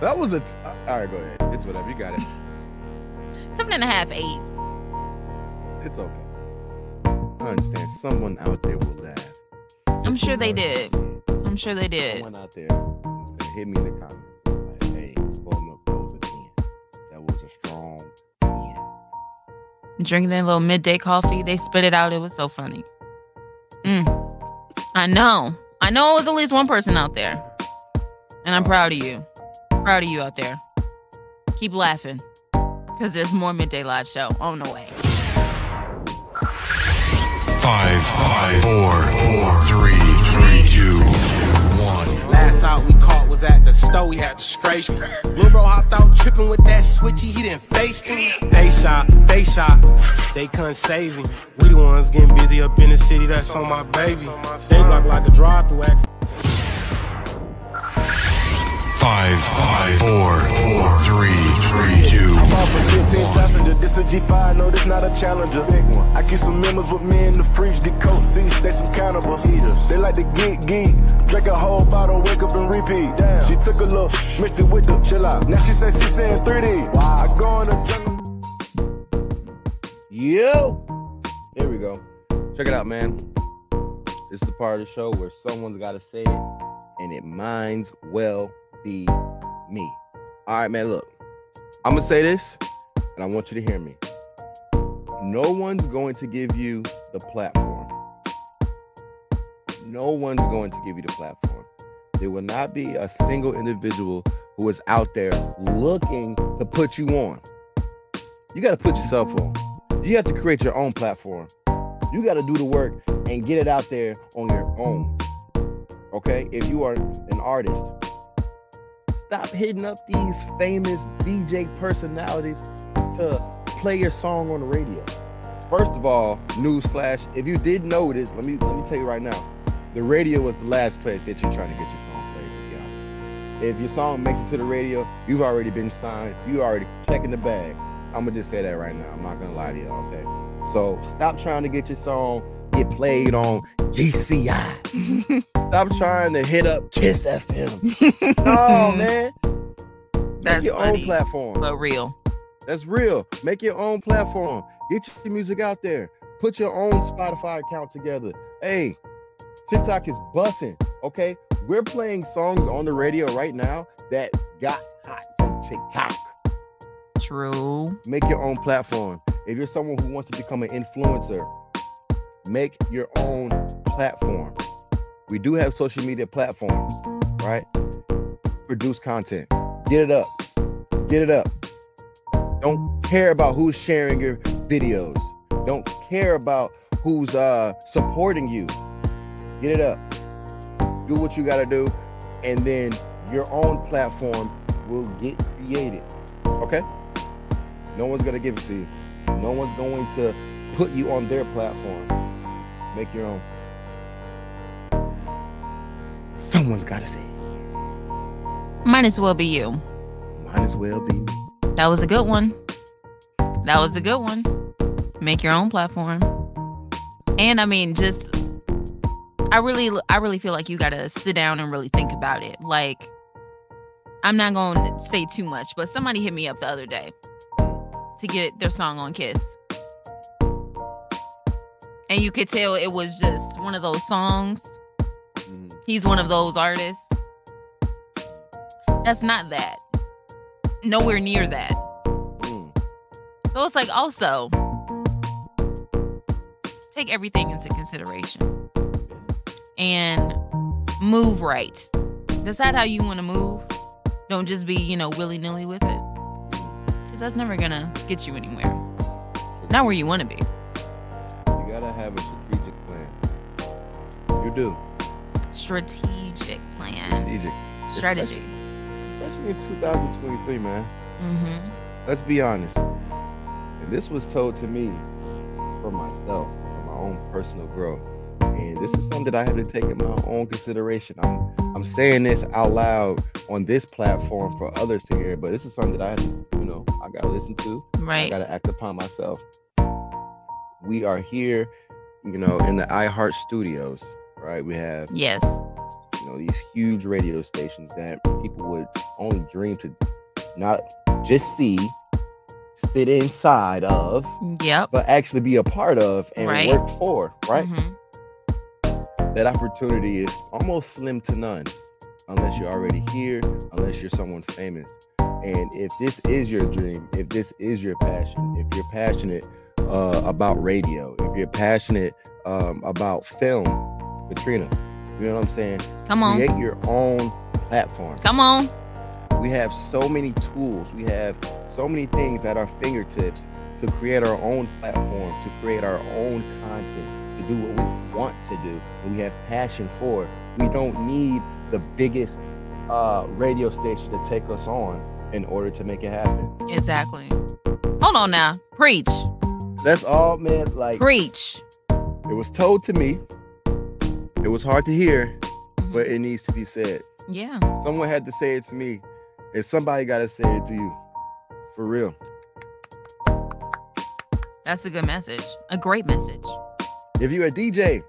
That was a. T- uh, all right, go ahead. It's whatever. You got it. Seven and a half, eight. It's okay. I understand. Someone out there will laugh. I'm sure they did. I'm sure they did. Someone out there is gonna hit me in the comments. Like, hey, spoiled milk that was a ten. That was a strong. Drinking their little midday coffee, they spit it out. It was so funny. Mm. I know. I know it was at least one person out there. And I'm proud of you. Proud of you out there. Keep laughing. Because there's more Midday Live Show on the way. Five, five, four, four, three, out we caught was at the store, we had to straight. Lil bro hopped out tripping with that switchy, he didn't face me. They shot, they shot, they couldn't save him. We the ones getting busy up in the city, that's on my baby. They block like a drive through Five, five, four, four, three, three, two, I'm off a 15 one. passenger, this a G5, no, this not a challenger. Big one. I keep some members with me in the fridge, the coat seats, they some cannibals. Eaters. They like to geek, geek. Drink a whole bottle, wake up and repeat. Damn. She took a look, mixed it with the chill out. Now she say she saying 3D. I go in the jungle. Yo. Here we go. Check it out, man. This is the part of the show where someone's got to say it, and it minds well be me. All right, man. Look, I'm gonna say this, and I want you to hear me. No one's going to give you the platform. No one's going to give you the platform. There will not be a single individual who is out there looking to put you on. You got to put yourself on. You have to create your own platform. You got to do the work and get it out there on your own. Okay? If you are an artist, stop hitting up these famous DJ personalities to play your song on the radio. First of all, newsflash, if you did notice, let me let me tell you right now, the radio was the last place that you're trying to get your song played. Be. If your song makes it to the radio, you've already been signed. You already checking the bag. I'm gonna just say that right now. I'm not gonna lie to you, okay? So stop trying to get your song get played on GCI. *laughs* stop trying to hit up Kiss FM. *laughs* no, man. Make That's your funny, own platform. But real. That's real. Make your own platform. Get your music out there. Put your own Spotify account together. Hey, TikTok is bussing. Okay, we're playing songs on the radio right now that got hot from TikTok. True. Make your own platform. If you're someone who wants to become an influencer, make your own platform. We do have social media platforms, right? Produce content. Get it up. Get it up. Don't care about who's sharing your videos. Don't care about who's uh supporting you. Get it up. Do what you got to do and then your own platform will get created. Okay? No one's going to give it to you. No one's going to put you on their platform. Make your own. Someone's got to say it. Might as well be you. Might as well be me. That was a good one. That was a good one. Make your own platform. And I mean, just I really I really feel like you gotta sit down and really think about it. Like, I'm not gonna say too much, but somebody hit me up the other day to get their song on Kiss. And you could tell it was just one of those songs. Mm. He's one of those artists. That's not that. Nowhere near that. Mm. So it's like also take everything into consideration and move right. Decide how you want to move. Don't just be, you know, willy nilly with it. Because that's never going to get you anywhere. Not where you want to be. Have a strategic plan. You do. Strategic plan. Strategic. Strategy. Especially in 2023, man. Mm-hmm. Let's be honest. And this was told to me for myself, for my own personal growth. And this is something that I had to take in my own consideration. I'm I'm saying this out loud on this platform for others to hear, but this is something that I had to, you know, I gotta listen to. Right. I gotta act upon myself. We are here, you know, in the iHeart studios, right? We have Yes. you know these huge radio stations that people would only dream to not just see sit inside of Yep. but actually be a part of and Right. work for right Mhm. that opportunity is almost slim to none unless you're already here unless you're someone famous and if this is your dream if this is your passion if you're passionate uh, about radio if you're passionate um, about film katrina you know what i'm saying Come on. create your own platform Come on. we have so many tools we have so many things at our fingertips to create our own platform to create our own content to do what we want to do and we have passion for we don't need the biggest uh, radio station to take us on in order to make it happen Exactly. Hold on now. Preach. That's all man like Preach. it was told to me it was hard to hear but it needs to be said Yeah. someone had to say it to me and somebody got to say it to you for real That's a good message. A great message. If you're a DJ,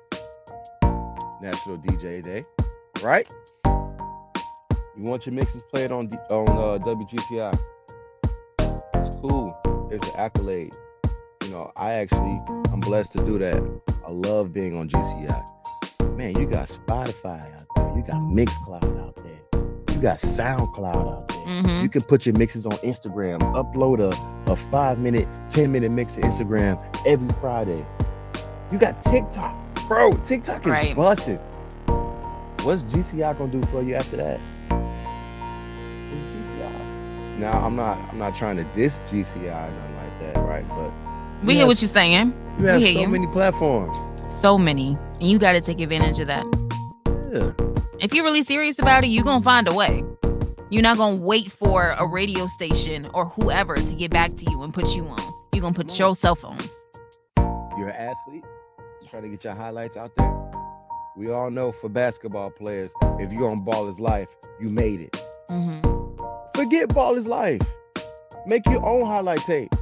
National DJ Day, right? You want your mixes played on on uh, WGCI. It's cool. It's an accolade. Know, I actually I'm blessed to do that. I love being on GCI. Man, you got Spotify out there. You got Mixcloud out there. You got SoundCloud out there. Mhm. You can put your mixes on Instagram. Upload a, a five minute, 10 minute mix to Instagram every Friday. You got TikTok. Bro, TikTok is Right. busting. What's GCI gonna do for you after that? It's GCI. Now I'm not I'm not trying to diss GCI or nothing like that, right? But We hear have- what you're saying. you have we so you. many platforms. So many. And you got to take advantage of that. Yeah. If you're really serious about it, you're going to find a way. You're not going to wait for a radio station or whoever to get back to you and put you on. You're going to put yourself on. You're an athlete. Try to get your highlights out there. We all know for basketball players, if you're on Ball is Life, you made it. Mm-hmm. Forget Ball is Life. Make your own highlight tape.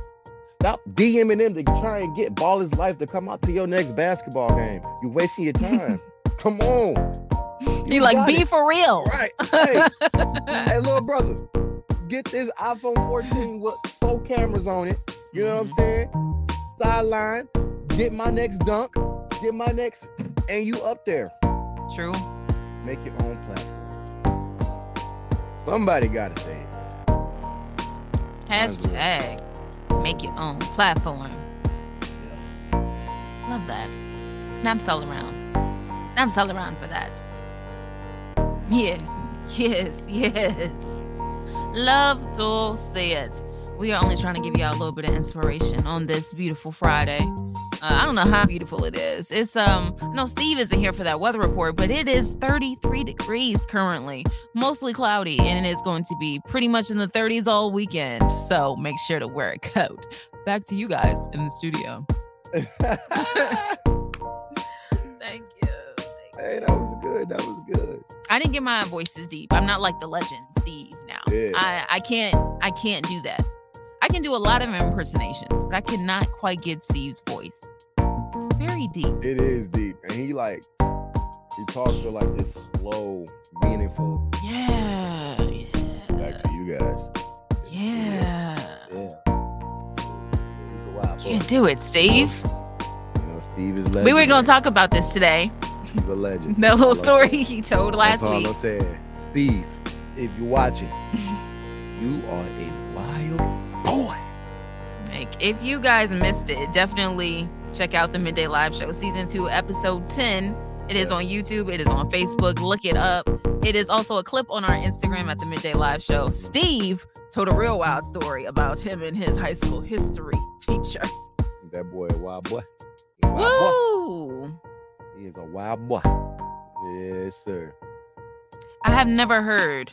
Stop DMing them to try and get Ball is Life to come out to your next basketball game. You wasting your time. *laughs* come on. You like, got be it. for real. Right. Hey, *laughs* hey, little brother, get this iPhone 14 with four cameras on it. You know what I'm mm-hmm. saying? Sideline, get my next dunk, get my next, and you up there. True. Make your own platform. Somebody gotta say it. Hashtag make your own platform. Love that. Snaps all around. Snaps all around for that. Yes, yes, yes. Love to say it. We are only trying to give y'all a little bit of inspiration on this beautiful Friday. Uh, I don't know how beautiful it is. It's um no Steve isn't here for that weather report, but it is 33 degrees currently, mostly cloudy, and it is going to be pretty much in the 30s all weekend. So make sure to wear a coat. Back to you guys in the studio. *laughs* Thank you. Hey, that was good. That was good. I didn't get my voices deep. I'm not like the legend Steve now. Yeah. I I can't I can't do that. I can do a lot of impersonations, but I cannot quite get Steve's voice. It's very deep. It is deep, and he like he talks with like this slow, meaningful. Yeah. Back to you guys. Yeah. Yeah. He's a wild. Can't do it, Steve. You know, Steve is legend. We were gonna talk about this today. He's a legend. *laughs* That little story he told last That's all week. I'm saying. Steve, if you're watching, *laughs* you are a wild boy. Like, if you guys missed it, definitely check out the Midday Live Show, season two, episode 10. It is on YouTube, it is on Facebook. Look it up. It is also a clip on our Instagram at the Midday Live Show. Steve told a real wild story about him and his high school history teacher. That boy a wild boy. He a wild Woo! boy. He is a wild boy. Yes, sir. I have never heard,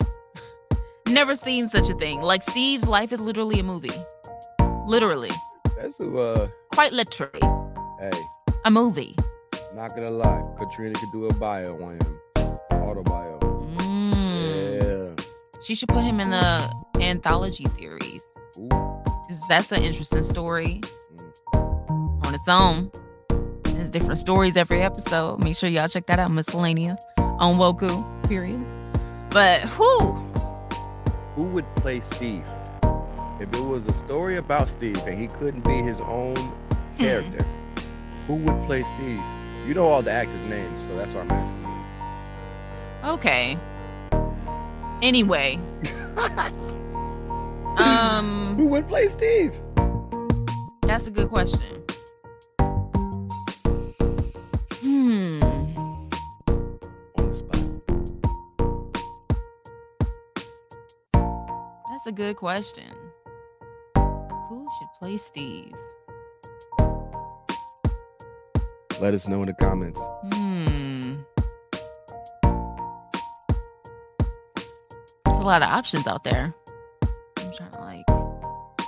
never seen such a thing. Like, Steve's life is literally a movie. Literally. That's who uh Quite literally. hey, A movie. not gonna lie. Katrina could do a bio on him. Auto bio. Mm. Yeah. She should put him in the anthology series. Ooh. that's an interesting story Mm. on its own. There's different stories every episode. Make sure y'all check that out, Miscellanea on Woku, period. But who? Who would play Steve? If it was a story about Steve and he couldn't be his own Hmm. character, who would play Steve? You know all the actors' names, so that's why I'm asking you. Okay. Anyway. *laughs* um, Who would play Steve? that's a good question. A good question. Who should play Steve? Let us know in the comments. Hmm. There's a lot of options out there. I'm trying to like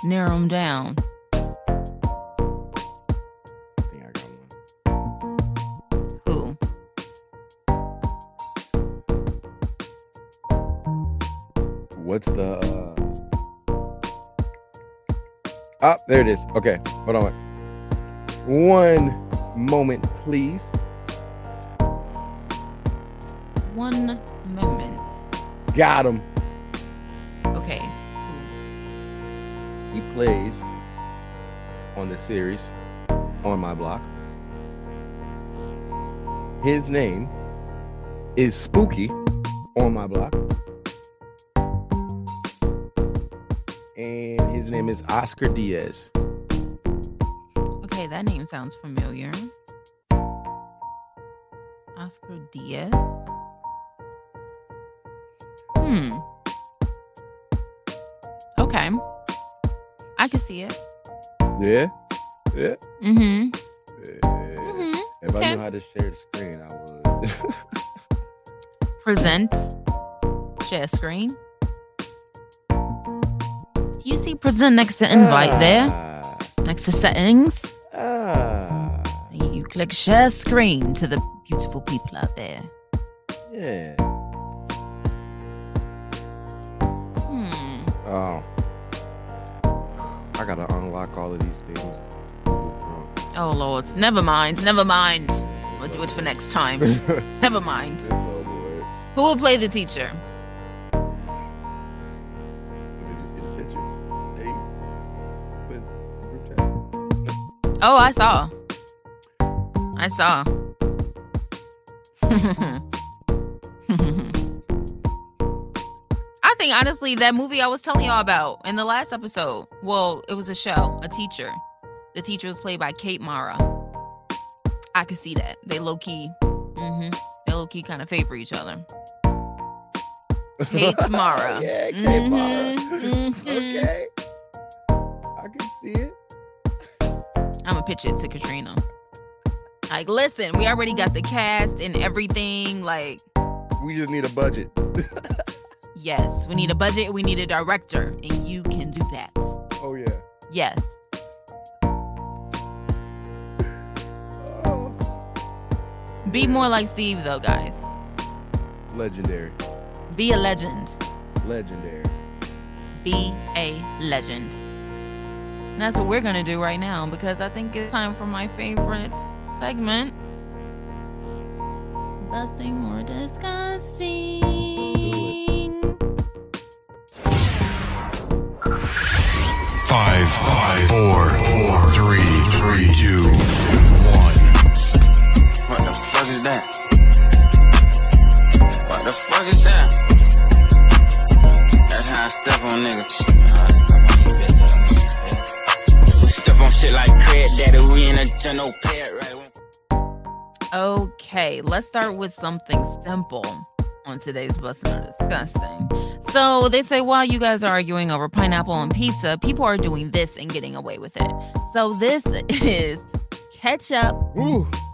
narrow them down. I think I got one. Who? What's the uh Ah, there it is. Okay, hold on. One moment, please. One moment. Got him. Okay. He plays on the series on my block. His name is Spooky on my block. Name is Oscar Diaz. Okay, that name sounds familiar. Oscar Diaz. Hmm. Okay. I can see it. Yeah? Yeah. Mm-hmm. yeah. If I okay. knew how to share the screen, I would. *laughs* Present. Share screen. See present next to invite there? Ah, Next to settings. ah, You click share screen to the beautiful people out there. yes. Hmm. Oh. I gotta unlock all of these things. Oh Lord. Never mind. Never mind. We'll do it for next time. *laughs* Never mind. It's over with. Who will play the teacher? Oh, I saw. I saw. *laughs* I think honestly that movie I was telling y'all about in the last episode. Well, it was a show, a teacher. The teacher was played by Kate Mara. I could see that. They low key. hmm They low key kind of favor each other. Kate Mara. *laughs* yeah, Kate Mara. Mhm, mhm. okay. I can see it. I'm gonna pitch it to Katrina. Like, listen, we already got the cast and everything. Like, We just need a budget. *laughs* yes, we need a budget, we need a director, and you can do that. Oh yeah. Yes. Oh. Be more like Steve, though, guys. Legendary. Be a legend. Legendary. Be a legend. And that's what we're gonna do right now because I think it's time for my favorite segment. Bussin' or disgusting. Five, five, four, four, three, three, two, one. What the fuck is that? What the fuck is that? That's how I step on niggas. Shit like Craig Daddy, we in a general pet right? Okay, let's start with something simple on today's Bussin' or Disgusting. So they say while you guys are arguing over pineapple on pizza, people are doing this and getting away with it. So this is ketchup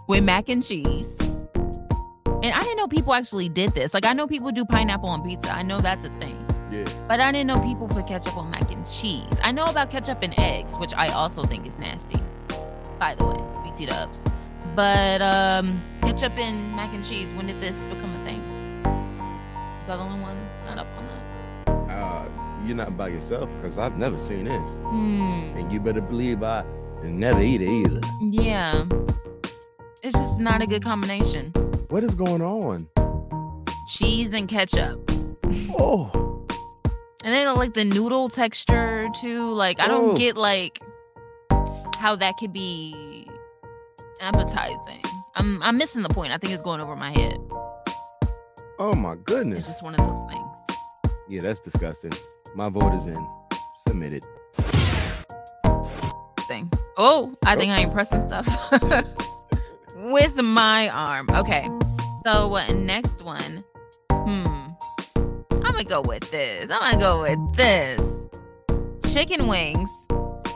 with mac and cheese. And I didn't know people actually did this. Like I know people do pineapple on pizza. I know that's a thing. But I didn't know people put ketchup on mac and cheese. I know about ketchup and eggs, which I also think is nasty. By the way, BT dubs. But um ketchup and mac and cheese, when did this become a thing? Is that the only one not up on that? Uh, you're not by yourself because I've never seen this. Hmm. And you better believe I never eat it either. Yeah. It's just not a good combination. What is going on? Cheese and ketchup. Oh. And then like the noodle texture too. Like I don't Oh. get like how that could be appetizing. I'm I'm missing the point. I think it's going over my head. Oh my goodness. It's just one of those things. Yeah, that's disgusting. My vote is in. Submitted. Thing. Oh, I think I am pressing stuff *laughs* with my arm. Okay. So uh, next one. Gonna go with this. I'm gonna go with this. Chicken wings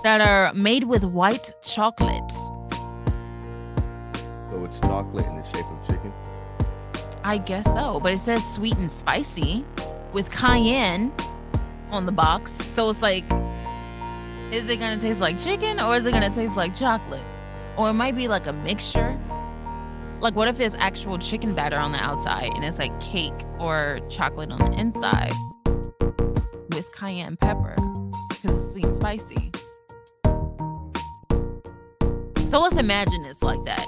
that are made with white chocolate. So it's chocolate in the shape of chicken. I guess so, but it says sweet and spicy with cayenne on the box. So it's like, is it gonna taste like chicken or is it gonna taste like chocolate? Or it might be like a mixture. Like, what if it's actual chicken batter on the outside and it's like cake or chocolate on the inside with cayenne pepper because it's sweet and spicy? So let's imagine it's like that.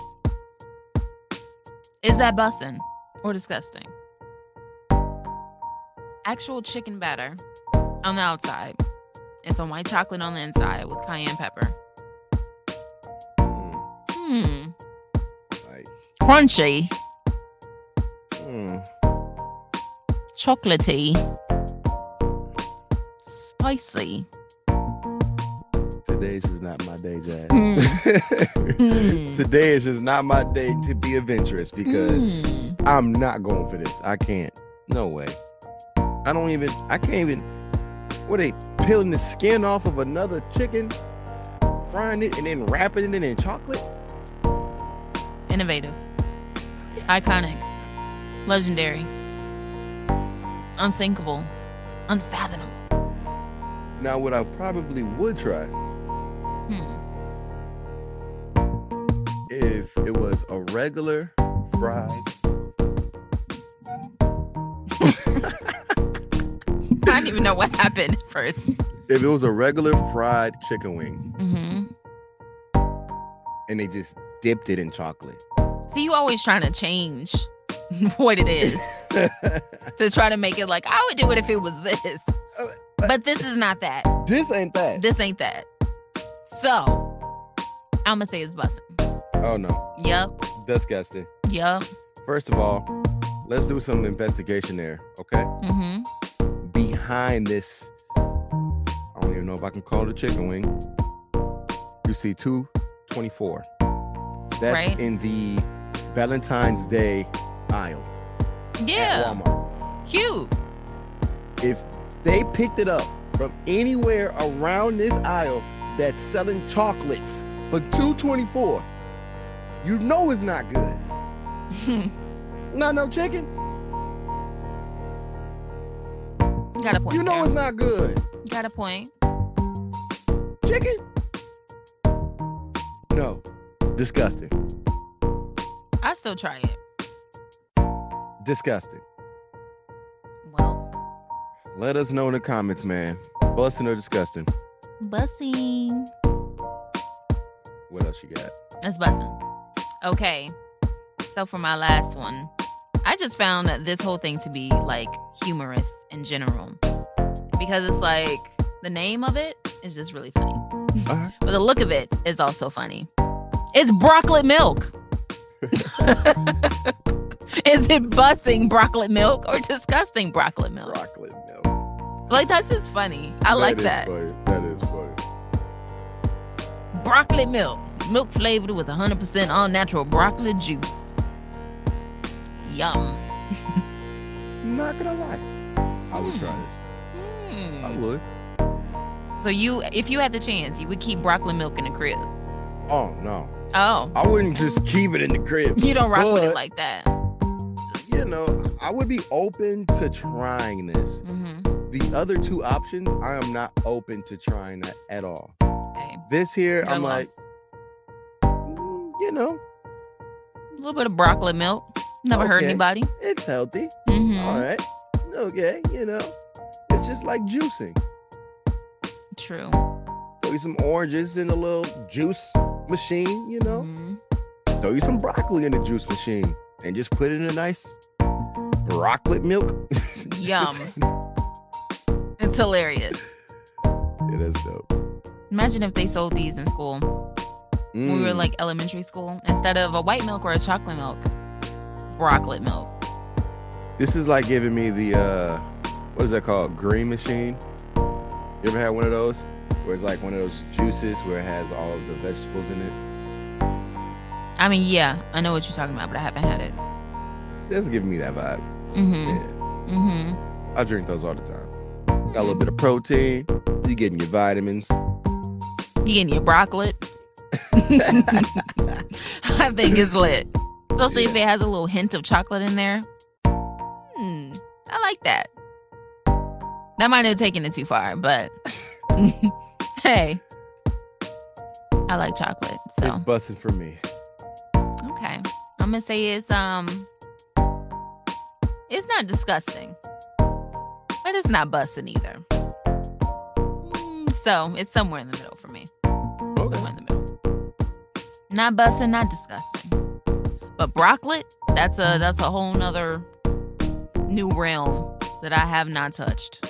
Is that bussin' or disgusting? Actual chicken batter on the outside and some white chocolate on the inside with cayenne pepper. Hmm. Crunchy, hmm. chocolatey, spicy. Today's is not my day, Jazz. *laughs* Hmm. Today is just not my day to be adventurous because Hmm. I'm not going for this. I can't. No way. I don't even. I can't even. What they peeling the skin off of another chicken, frying it, and then wrapping it in chocolate? Innovative, iconic, legendary, unthinkable, unfathomable. Now, what I probably would try Hmm. if it was a regular fried. *laughs* I don't even know what happened first. If it was a regular fried chicken wing hmm and they just dipped it in chocolate. See, you always trying to change *laughs* what it is *laughs* to try to make it like I would do it if it was this. But this is not that. This ain't that. This ain't that. So I'm gonna say it's busting. Oh no. Yep. Disgusting. Yep. First of all, let's do some investigation there, okay? Mm-hmm. Behind this, I don't even know if I can call it a chicken wing. You see 224. That's Right. in the Valentine's Day aisle Yeah. Walmart. Cute. If they picked it up from anywhere around this aisle that's selling chocolates for 224, you know it's not good. *laughs* Not no chicken. Got a point. You know there. it's not good. Got a point. Chicken? No. Disgusting. I still try it. Disgusting. Well, Let us know in the comments, man. Bussin' or disgusting. bussing. What else you got? That's bussing. Okay. So for my last one, I just found that this whole thing to be like humorous in general. Because it's like the name of it is just really funny. Uh-huh. But the look of it is also funny. It's broccoli milk. *laughs* is it bussing broccoli milk or disgusting broccoli milk? Broccoli milk. Like that's just funny. I like is that. Funny. That is funny. Broccoli milk. Milk flavored with 100% all natural broccoli juice. Yum. *laughs* Not gonna lie. I would try this. I Hmm. would. So you if you had the chance, you would keep broccoli milk in the crib. Oh no. Oh. I wouldn't just keep it in the crib. You don't rock with it like that. You know, I would be open to trying this. Mm-hmm. The other two options, I am not open to trying that at all. Okay. This here, I'm like, mm, you know, a little bit of broccoli milk. Never hurt anybody. it's healthy. Mhm. All right. Okay, you know, it's just like juicing. True. Throw you some oranges and a little juice machine, you know. Mm-hmm. Throw you some broccoli in the juice machine and just put it in a nice broccoli milk. *laughs* Yum. It's hilarious. Yeah, that's dope. Imagine if they sold these in school when we were Mm. like elementary school. Instead of a white milk or a chocolate milk, broccoli milk. This is like giving me the uh what is that called? Green machine. You ever had one of those? Where it's like one of those juices where it has all of the vegetables in it. I mean, yeah, I know what you're talking about, but I haven't had it. That's giving me that vibe. Mm-hmm. Yeah. Mm-hmm. I drink those all the time. Got a little bit of protein. You getting your vitamins. You getting your broccoli? *laughs* I think it's lit. Especially if it has a little hint of chocolate in there. Hmm, I like that. That might have taken it too far, but *laughs* hey, I like chocolate. So It's busting for me. okay, I'm gonna say it's um, it's not disgusting, but it's not busting either. Mm, So it's somewhere in the middle for me. Somewhere in the middle. Not busting, not disgusting. But broccoli, that's a that's a whole nother new realm that I have not touched.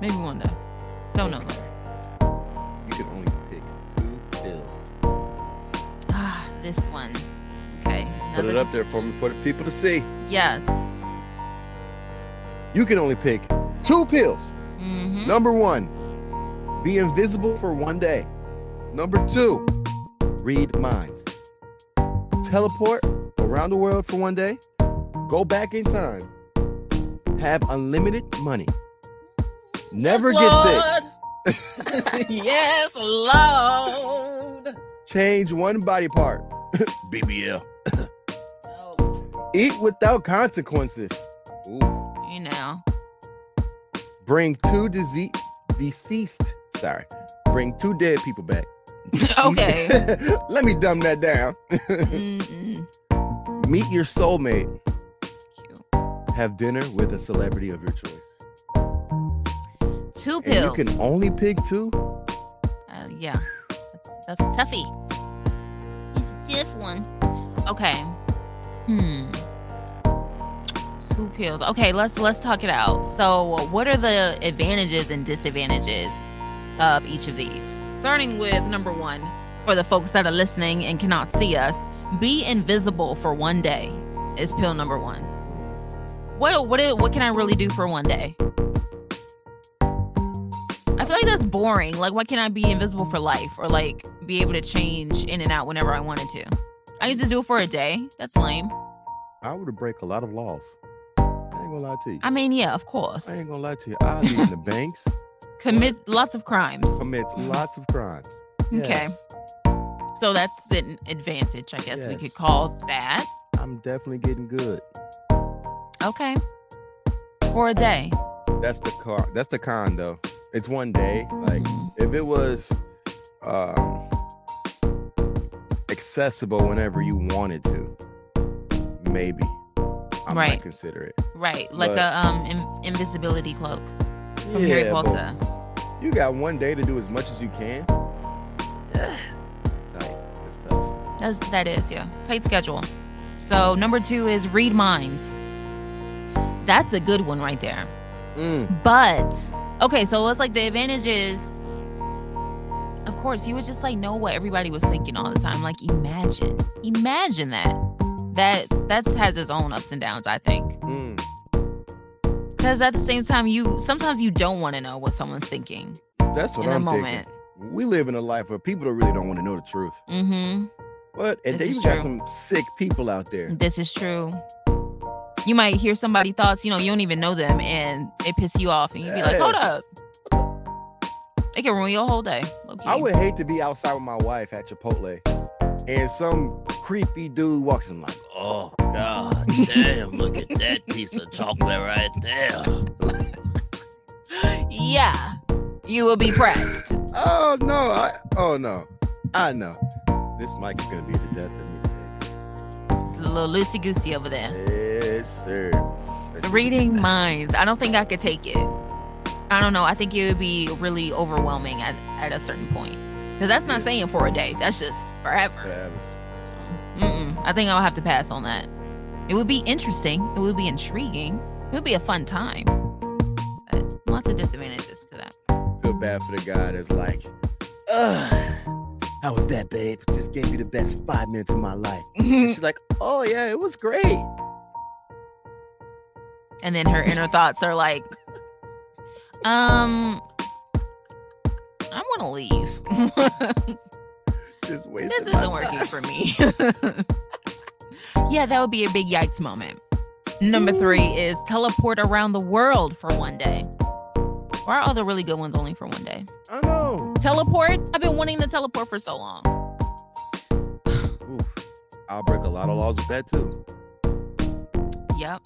Maybe one day. Don't know. You can only pick two pills. Ah, this one. Okay. Put it up there for me for the people to see. Yes. You can only pick two pills. Mm-hmm. Number one, be invisible for one day. Number two, read minds. Teleport around the world for one day. Go back in time. Have unlimited money. Never get sick. *laughs* yes, Lord. Change one body part. *laughs* BBL. Oh. Eat without consequences. Ooh. You know. Bring two disease deceased. Sorry. Bring two dead people back. *laughs* Okay. Let me dumb that down. Meet your soulmate. Have dinner with a celebrity of your choice. Two And pills. you can only pick two. Uh, yeah, that's, that's a toughie. It's a tough one. Okay. Hmm. Two pills. Okay, let's let's talk it out. So, what are the advantages and disadvantages of each of these? Starting with number one, for the folks that are listening and cannot see us, be invisible for one day is pill number one. What what what can I really do for one day? I feel like that's boring. Like, why can't I be invisible for life or like be able to change in and out whenever I wanted to? I used to do it for a day. That's lame. I would break a lot of laws. I ain't gonna lie to you. I mean, yeah, of course. I ain't gonna lie to you. I'll be in the *laughs* banks, Commit lots of crimes. commits lots of crimes. Okay. So that's an advantage, I guess we could call that. I'm definitely getting good. Okay. For a day. That's the car. That's the con though. It's one day. Like Mm-hmm. if it was um accessible whenever you wanted to, maybe I Right. might consider it. Right. Like But- a um in- invisibility cloak from Harry Yeah, but Potter. You got one day to do as much as you can. *sighs* tight. It's tough. That's that is, yeah. Tight schedule. So number two is read minds. That's a good one right there. Mm. But okay, so it's like the advantages. of course, you would just like know what everybody was thinking all the time. Like imagine, imagine that. That that's has its own ups and downs. I think Mm. because at the same time, you sometimes you don't want to know what someone's thinking That's what in I'm the moment. thinking. We live in a life where people really don't want to know the truth. Mm-hmm. What? And This you got some sick people out there. This is true. You might hear somebody thoughts, you know, you don't even know them, and they piss you off, and you'd be like, "Hold up." It can ruin your whole day. low-key. I would hate to be outside with my wife at Chipotle, and some creepy dude walks in like, "Oh God, *laughs* damn! Look at that piece of chocolate right there." Yeah, you will be pressed. Oh no! I, oh no! I know. This mic is gonna be the death of. It's a little loosey goosey over there. Yes, sir. Reading minds. I don't think I could take it. I don't know. I think it would be really overwhelming at, at a certain point. Because that's not saying for a day. That's just forever. Forever. Mm-mm. I think I'll have to pass on that. It would be interesting. It would be intriguing. It would be a fun time. But lots of disadvantages to that. Feel bad for the guy that's like, "Ugh, how was that, babe? Just gave me the best five minutes of my life." *laughs* She's like, "Oh yeah, it was great." And then her inner thoughts are like, um, I want to leave. *laughs* This isn't working for me. *laughs* yeah, that would be a big yikes moment. Number three is teleport around the world for one day. Why are all the really good ones only for one day? I know. Teleport? I've been wanting to teleport for so long. *sighs* Oof. I'll break a lot of laws with that too. Yep.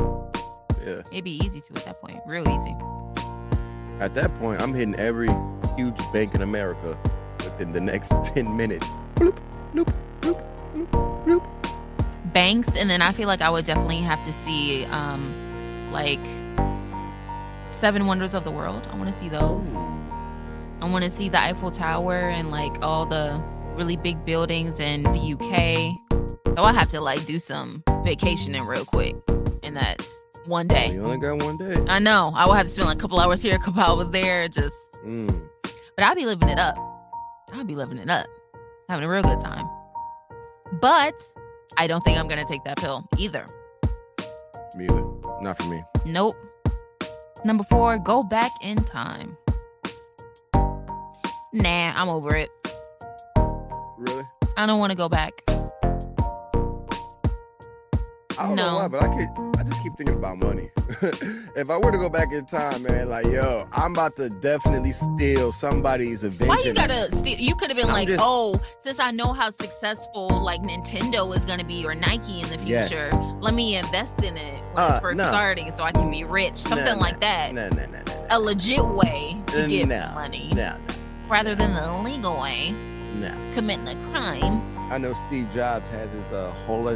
Yeah. It'd be easy to at that point. Real easy. At that point, I'm hitting every huge bank in America within the next *laughs* 10 minutes. Bloop, bloop, bloop, bloop, bloop. Banks, and then I feel like I would definitely have to see um like Seven Wonders of the World. I want to see those. I want to see the Eiffel Tower and like all the really big buildings in the UK. So I have to like do some vacationing real quick in that one day. You only got one day. I know. I will have to spend like a couple hours here, a couple hours there, just Mm. but I'll be living it up. I'll be living it up. Having a real good time. But I don't think I'm gonna take that pill either. Me either. Not for me. Nope. Number four, go back in time. Nah, I'm over it. Really? I don't want to go back. I don't know why, but I could. I just keep thinking about money. *laughs* if I were to go back in time, man, like yo, I'm about to definitely steal somebody's invention. Why you gotta steal? You could have been I'm like, just- oh, since I know how successful like Nintendo is gonna be or Nike in the Yes. future, let me invest in it when Uh, it's first no. starting so I can be rich. Something nah, like that. No, no, no, no. A legit way to get no, money No, rather than the illegal way, no, no. committing a crime. I know Steve Jobs has his uh, whole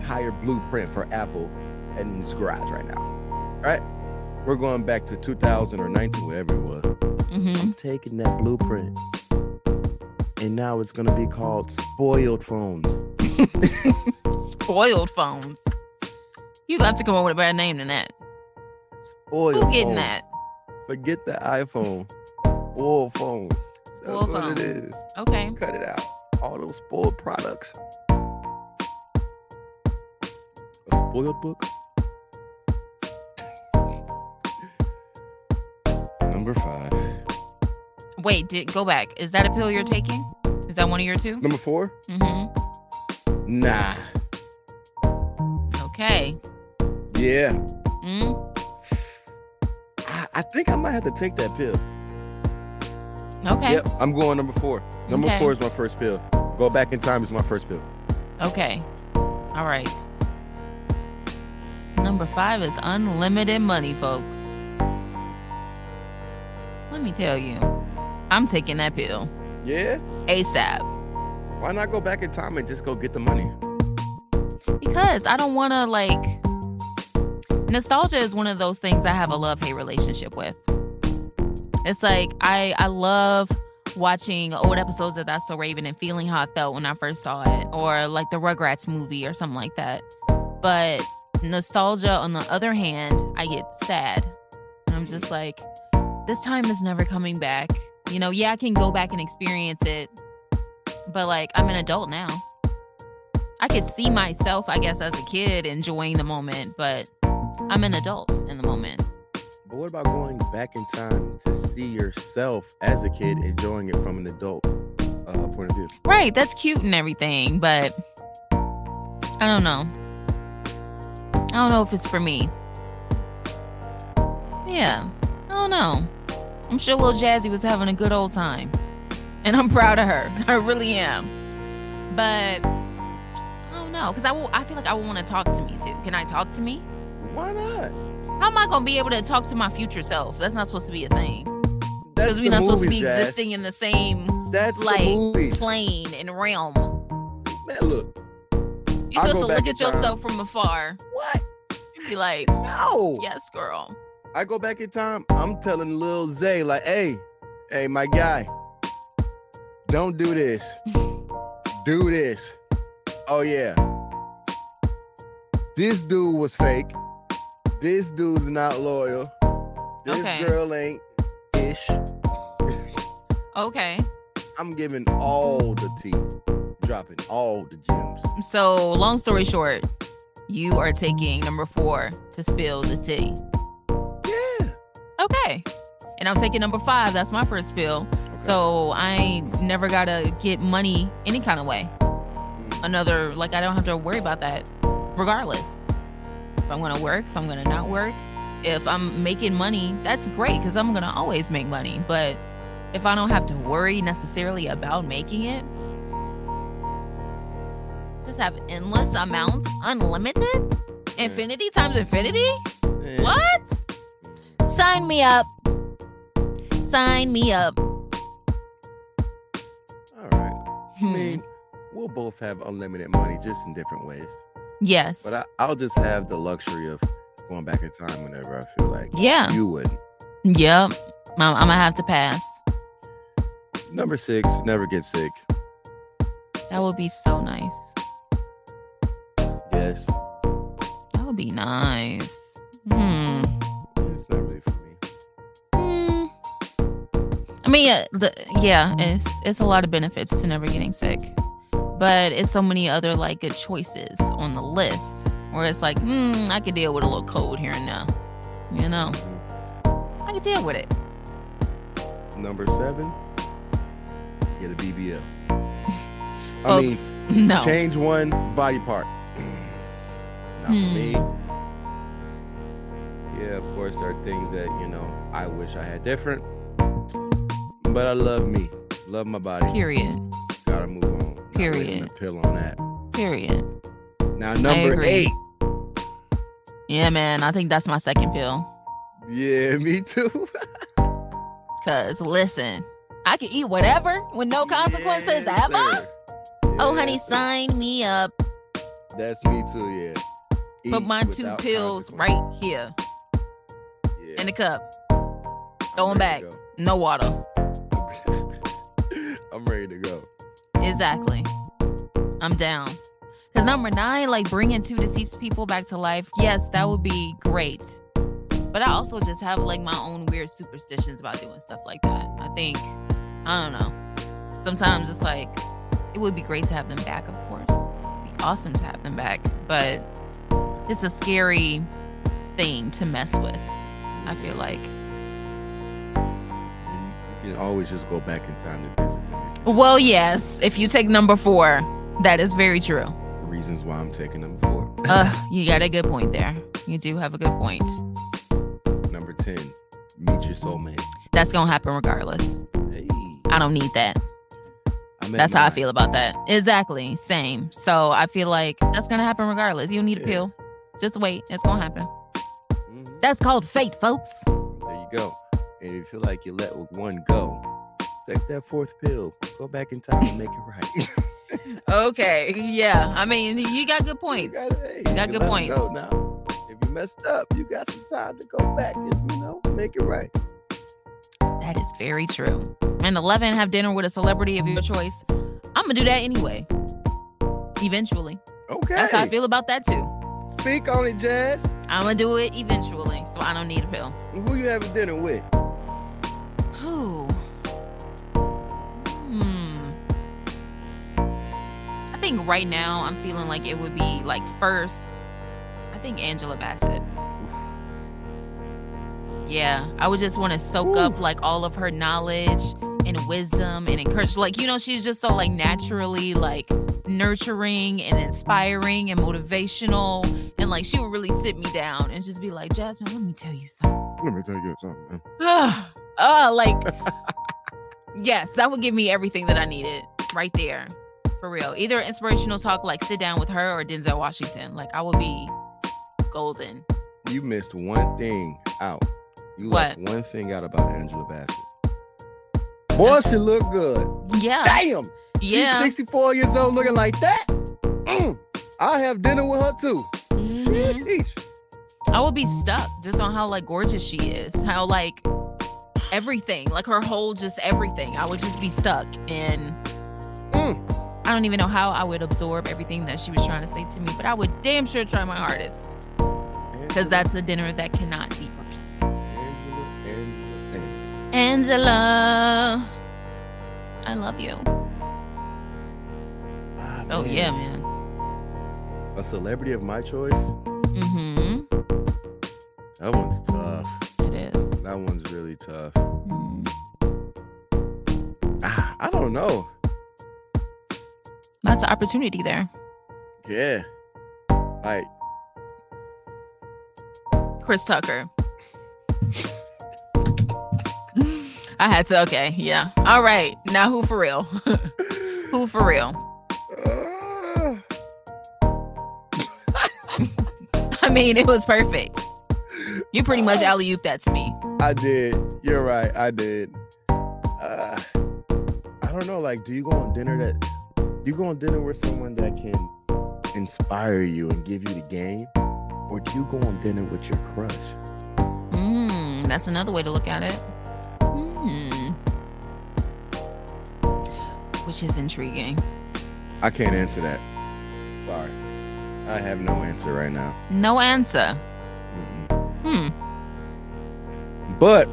entire blueprint for Apple in his garage right now. All right, we're going back to 2000 or 19, whatever it was. hmm I'm taking that blueprint, and now it's gonna be called spoiled phones. *laughs* Spoiled phones. You have to come up with a better name than that. Spoiled Who getting phones. that? Forget the iPhone. Spoiled phones. That's Spoiled what phones. it is. Okay. Cut it out. All those spoiled products. Book. Number five. Wait, did go back. Is that a pill you're taking? Is that one of your two? Number four. Mm-hmm. Nah. Okay. Yeah. Mm? I, I think I might have to take that pill. Okay. Yep. I'm going number four. Number Okay. four is my first pill. Go back in time is my first pill. Okay. All right. Number five is unlimited money, folks. Let me tell you, I'm taking that pill Yeah. ASAP Why not go back in time and just go get the money? because I don't want to like. Nostalgia is one of those things I have a love hate relationship with. It's like I I love watching old episodes of That's So Raven and feeling how I felt when I first saw it, or like the Rugrats movie or something like that. But nostalgia, on the other hand, I get sad. And I'm just like, this time is never coming back. You know, yeah, I can go back and experience it, but like, I'm an adult now. I could see myself, I guess, as a kid enjoying the moment, but I'm an adult in the moment. But what about going back in time to see yourself as a kid enjoying it from an adult uh, point of view? Right, that's cute and everything, but I don't know. I don't know if it's for me. Yeah, I don't know. I'm sure little Jazzy was having a good old time. And I'm proud of her. *laughs* I really am. But I don't know, because I will I feel like I want to talk to me too. Can I talk to me? Why not? How am I gonna be able to talk to my future self? That's not supposed to be a thing. Because we're not supposed to be Jazz. existing in the same That's like plane and realm. Man, look. You're I'll supposed to look at yourself from afar. What? You'd be like, No. yes, girl. I go back in time. I'm telling Lil Zay, like, hey, hey, my guy, don't do this. *laughs* do this. Oh, yeah. This dude was fake. This dude's not loyal. This Okay. girl ain't ish. *laughs* Okay. I'm giving all the tea, dropping all the gems. So, long story short, you are taking number four to spill the tea. Yeah. Okay. And I'm taking number five. That's my first spill. So I never gotta get money any kind of way. Mm. Another, like, I don't have to worry about that regardless. If I'm gonna work, if I'm gonna not work, if I'm making money, that's great because I'm gonna always make money. But if I don't have to worry necessarily about making it, just have endless amounts, unlimited, infinity times infinity. Eh. What? Sign me up. Sign me up. All right. I Hmm. mean, we'll both have unlimited money, just in different ways. Yes. But I, I'll just have the luxury of going back in time whenever I feel like Yeah. you would. Yep. I'm, I'm gonna have to pass. Number six, never get sick. That would be so nice. That would be nice. Hmm. It's not really for me. Hmm. I mean, yeah, the, yeah, it's it's a lot of benefits to never getting sick, but it's so many other like good choices on the list where it's like, hmm, I could deal with a little cold here and now, You know, I could deal with it. Number seven, get a BBL. I Folks, mean, no. change one body part. Not for me. Hmm. Yeah, of course, there are things that, you know, I wish I had different. But I love me. Love my body. Period. Gotta move on. Not Period. pill on that. Period. Now, number eight. Yeah, man. I think that's my second pill. Yeah, me too. *laughs* Cause listen, I can eat whatever with no consequences Yes, ever. Oh, honey, sign me up. That's me too, yeah. Put my two pills right here Yeah, in the cup. Throw them back. No water. *laughs* I'm ready to go. Exactly. I'm down. Cause number nine, like bringing two deceased people back to life. Yes, that would be great. But I also just have like my own weird superstitions about doing stuff like that. I think, I don't know. Sometimes it's like it would be great to have them back, of course. It'd be awesome to have them back, but it's a scary thing to mess with. I feel like. You can always just go back in time to visit them. Well, yes, if you take number four, that is very true. Reasons why I'm taking number four. Uh, you got a good point there. You do have a good point. number 10, meet your soulmate. That's gonna happen regardless. Hey, I don't need that. That's how I feel about that. Exactly. Same. So I feel like that's gonna happen regardless. You don't need a pill. Just wait. It's gonna happen. Mhm. That's called fate, folks. There you go. And if you feel like you let one go, take that fourth pill. Go back in time and make it right. *laughs* Okay. Yeah. I mean, you got good points. You gotta, hey, you can good points. Go now. If you messed up, you got some time to go back and you know make it right. That is very true. And and 11 have dinner with a celebrity of your choice, I'm gonna do that anyway. Eventually. Okay. That's how I feel about that too. Speak on it, Jazz. I'm gonna do it eventually, so I don't need a pill. Who you having dinner with? Who? Hmm. I think right now I'm feeling like it would be like first. I think Angela Bassett. Yeah, I would just want to soak up like all of her knowledge and wisdom and encourage. Like you know, she's just so like naturally like nurturing and inspiring and motivational, and like she would really sit me down and just be like, Jasmine, let me tell you something. Let me tell you something. *sighs* uh, like, yes, that would give me everything that I needed right there. For real. Either inspirational talk, like sit down with her or Denzel Washington. Like, I would be golden. You missed one thing out. You What? left one thing out about Angela Bassett. Boy, she look good. Yeah. Damn. Yeah. She's 64 years old looking like that. Mm. I'll have dinner with her too. Sheesh. I would be stuck just on how like gorgeous she is. How like everything, like her whole just everything. I would just be stuck and I don't even know how I would absorb everything that she was trying to say to me, but I would damn sure try my hardest. Because that's a dinner that cannot be. Angela, I love you. oh yeah, man. A celebrity of my choice? Mm-hmm. That one's tough. It is. That one's really tough. Mm. Ah, I don't know. Lots of opportunity there. Yeah. Like, Chris Tucker. *laughs* I had to. Okay, yeah. All right. Now who for real? *laughs* who for real? *laughs* I mean, it was perfect. You pretty much alley ooped that to me. I did. You're right. I did. Uh, I don't know. Like, do you go on dinner that? Do you go on dinner with someone that can inspire you and give you the game, or do you go on dinner with your crush? Mm, that's another way to look at it. Which is intriguing. I can't answer that. Sorry. I have no answer right now. No answer. Hmm. But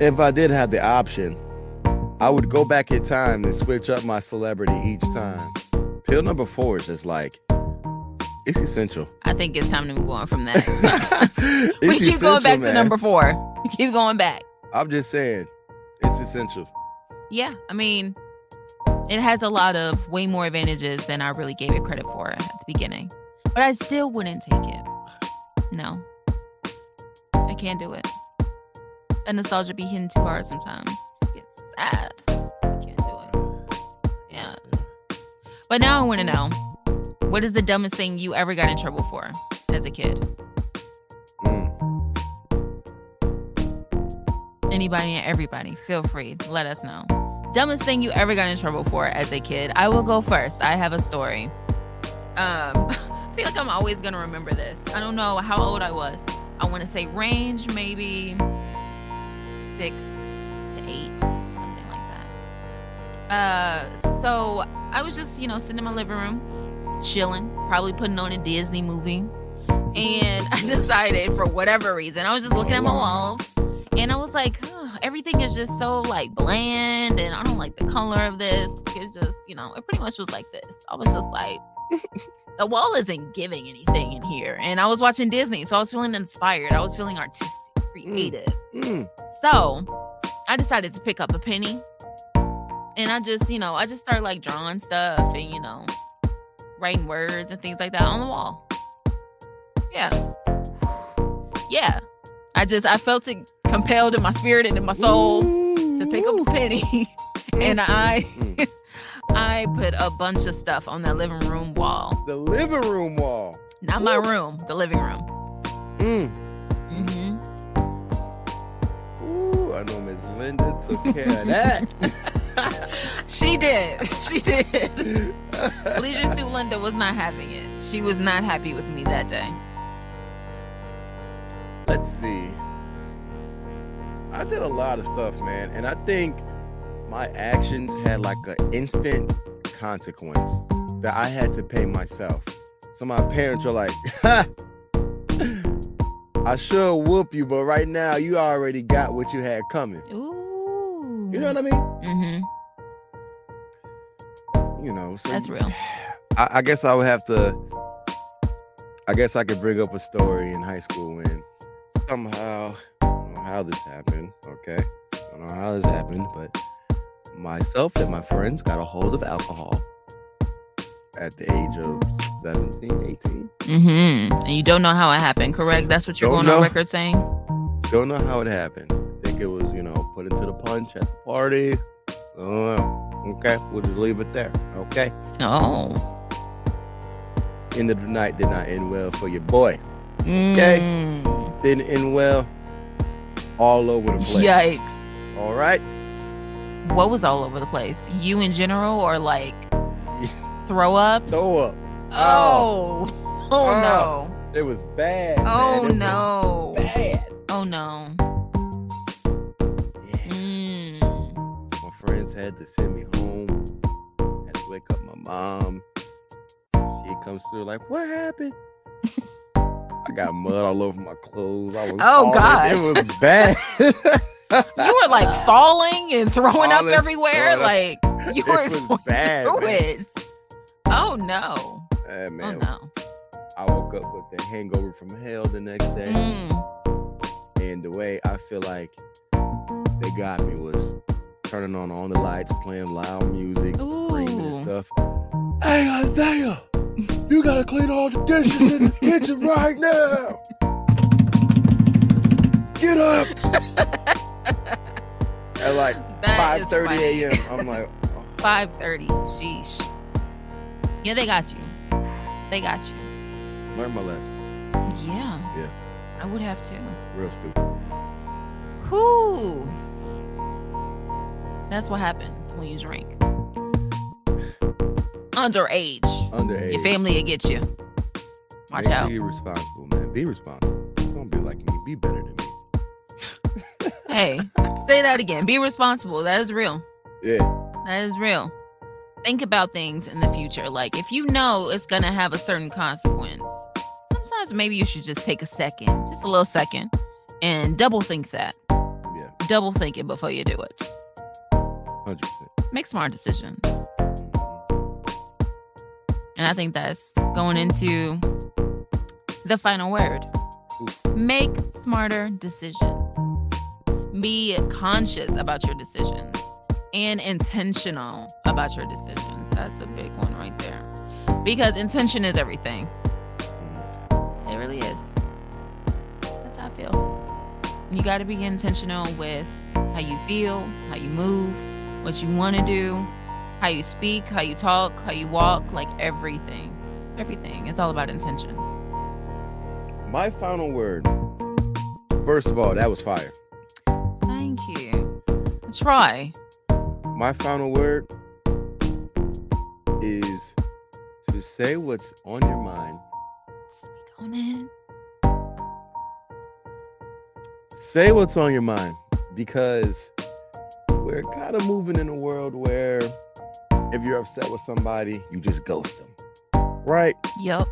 if I did have the option, I would go back in time and switch up my celebrity each time. Pill number four is just like it's essential. I think it's time to move on from that. *laughs* *laughs* we keep going back essential, to number four. We keep going back. I'm just saying, it's essential. Yeah, I mean, it has a lot of way more advantages than I really gave it credit for at the beginning. But I still wouldn't take it. No. I can't do it. The nostalgia be hitting too hard sometimes. Just get sad. I can't do it. Yeah. But now I want to know what is the dumbest thing you ever got in trouble for as a kid? Hmm. Anybody and everybody, feel free. To let us know. Dumbest thing you ever got in trouble for as a kid. I will go first. I have a story. Um, *laughs* I feel like I'm always gonna remember this. I don't know how old I was. I want to say range maybe six to eight, something like that. Uh, so I was just you know sitting in my living room, chilling, probably putting on a Disney movie, and *laughs* I decided for whatever reason I was just looking at my walls, and I was like, "Ugh, everything is just so like bland, and I don't like the color of this. It's just you know, it pretty much was like this. I was just like. *laughs* the wall isn't giving anything in here. And I was watching Disney, so I was feeling inspired. I was feeling artistic, mm. creative. Mm. So I decided to pick up a penny. And I just, you know, I just started like drawing stuff and, you know, writing words and things like that on the wall. Yeah. *sighs* Yeah. I just, I felt it compelled in my spirit and in my soul to pick up a penny. *laughs* and I, *laughs* I put a bunch of stuff on that living room wall. The living room wall. Not my room, the living room. Mm. Mm-hmm. Ooh, I know Miss Linda took care of that. *laughs* She did. She did. Leisure Suit Linda was not having it. She was not happy with me that day. Let's see. I did a lot of stuff, man, and I think my actions had like an instant consequence that I had to pay myself. So my parents were like, ha! *laughs* I should whoop you, but right now you already got what you had coming. Ooh. You know what I mean? Mm-hmm. You know, so That's real. I, I guess I would have to. I guess I could bring up a story in high school when somehow I don't know how this happened. Okay, I don't know how this happened, but myself and my friends got a hold of alcohol at the age of 17, 18. Mm-hmm. And you don't know how it happened, correct? That's what you're Don't going on record saying? Don't know how it happened. think it was, you know, put into the punch at the party. Okay, we'll just leave it there. Okay. Oh. End of the night did not end well for your boy. Okay. Mm. Didn't end well. All over the place. Yikes. All right. What was all over the place? You in general or like throw up? *laughs* Throw up. Oh. Oh, Oh, no. It was bad. Oh. No. Bad. Oh no. Mm. My friends had to send me home. Had to wake up my mom. She comes through like, what happened? *laughs* I got mud all over my clothes. I was Oh, falling. God. It was bad. *laughs* You were like falling and throwing up everywhere. Like you It were was *laughs* bad, through man. it. Oh no. Eh, Oh no. I woke up with the hangover from hell the next day. Mm. And the way I feel like they got me was turning on all the lights, playing loud music, screaming and Ooh. stuff. Hey Isaiah, you gotta clean all the dishes in the kitchen right now. Get up. At like *laughs* 5:30 a.m. I'm like, *laughs* 5:30. Sheesh. Yeah, they got you. They got you. learn my lesson. Yeah. Yeah. I would have to. Real stupid. Whoo. That's what happens when you drink. Underage. Underage. Your family will get you. Watch Make out. sure you're responsible, man. Be responsible. Don't be like me. Be better than me. *laughs* Hey, say that again. Be responsible. That is real. Yeah. That is real. Think about things in the future. Like if you know it's gonna have a certain consequence, sometimes maybe you should just take a second, just a little second, and double think that. Yeah. Double think it before you do it. 100%. Make smart decisions. And I think that's going into the final word. Make smarter decisions. Be conscious about your decisions and intentional about your decisions. That's a big one right there. Because intention is everything. It really is. That's how I feel. You got to be intentional with how you feel, how you move, what you want to do, how you speak, how you talk, how you walk, like everything. Everything. It's all about intention. My final word. First of all, that was fire. Thank you. Try. My final word is to say what's on your mind. Speak on it. Say what's on your mind because we're kind of moving in a world where if you're upset with somebody, you just ghost them. Right? Yup.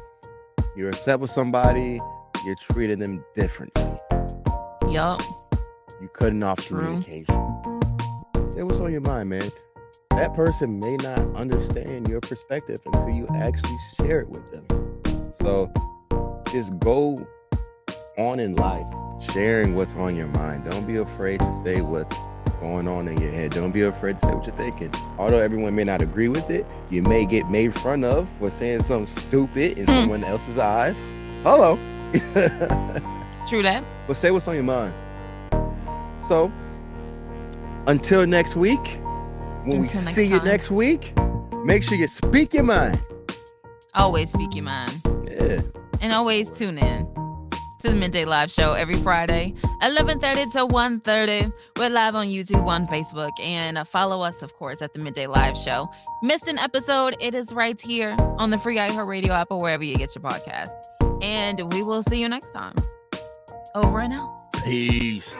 You're upset with somebody, you're treating them differently. Yup. You cutting off True. communication. Say what's on your mind, man. That person may not understand your perspective until you actually share it with them. So just go on in life, sharing what's on your mind. Don't be afraid to say what's going on in your head. Don't be afraid to say what you're thinking. Although everyone may not agree with it, you may get made fun of for saying something stupid in Hmm. someone else's eyes. Hello. *laughs* True that. but say what's on your mind. So, until next week, when we Until next see you next week, make sure you speak your mind. Always speak your mind. Yeah. And always tune in to the Midday Live Show every Friday, 11.30 to 1.30. We're live on YouTube, on Facebook, and follow us, of course, at the Midday Live Show. Missed an episode, it is right here on the free iHeartRadio app or wherever you get your podcasts. And we will see you next time. Over and out. Peace.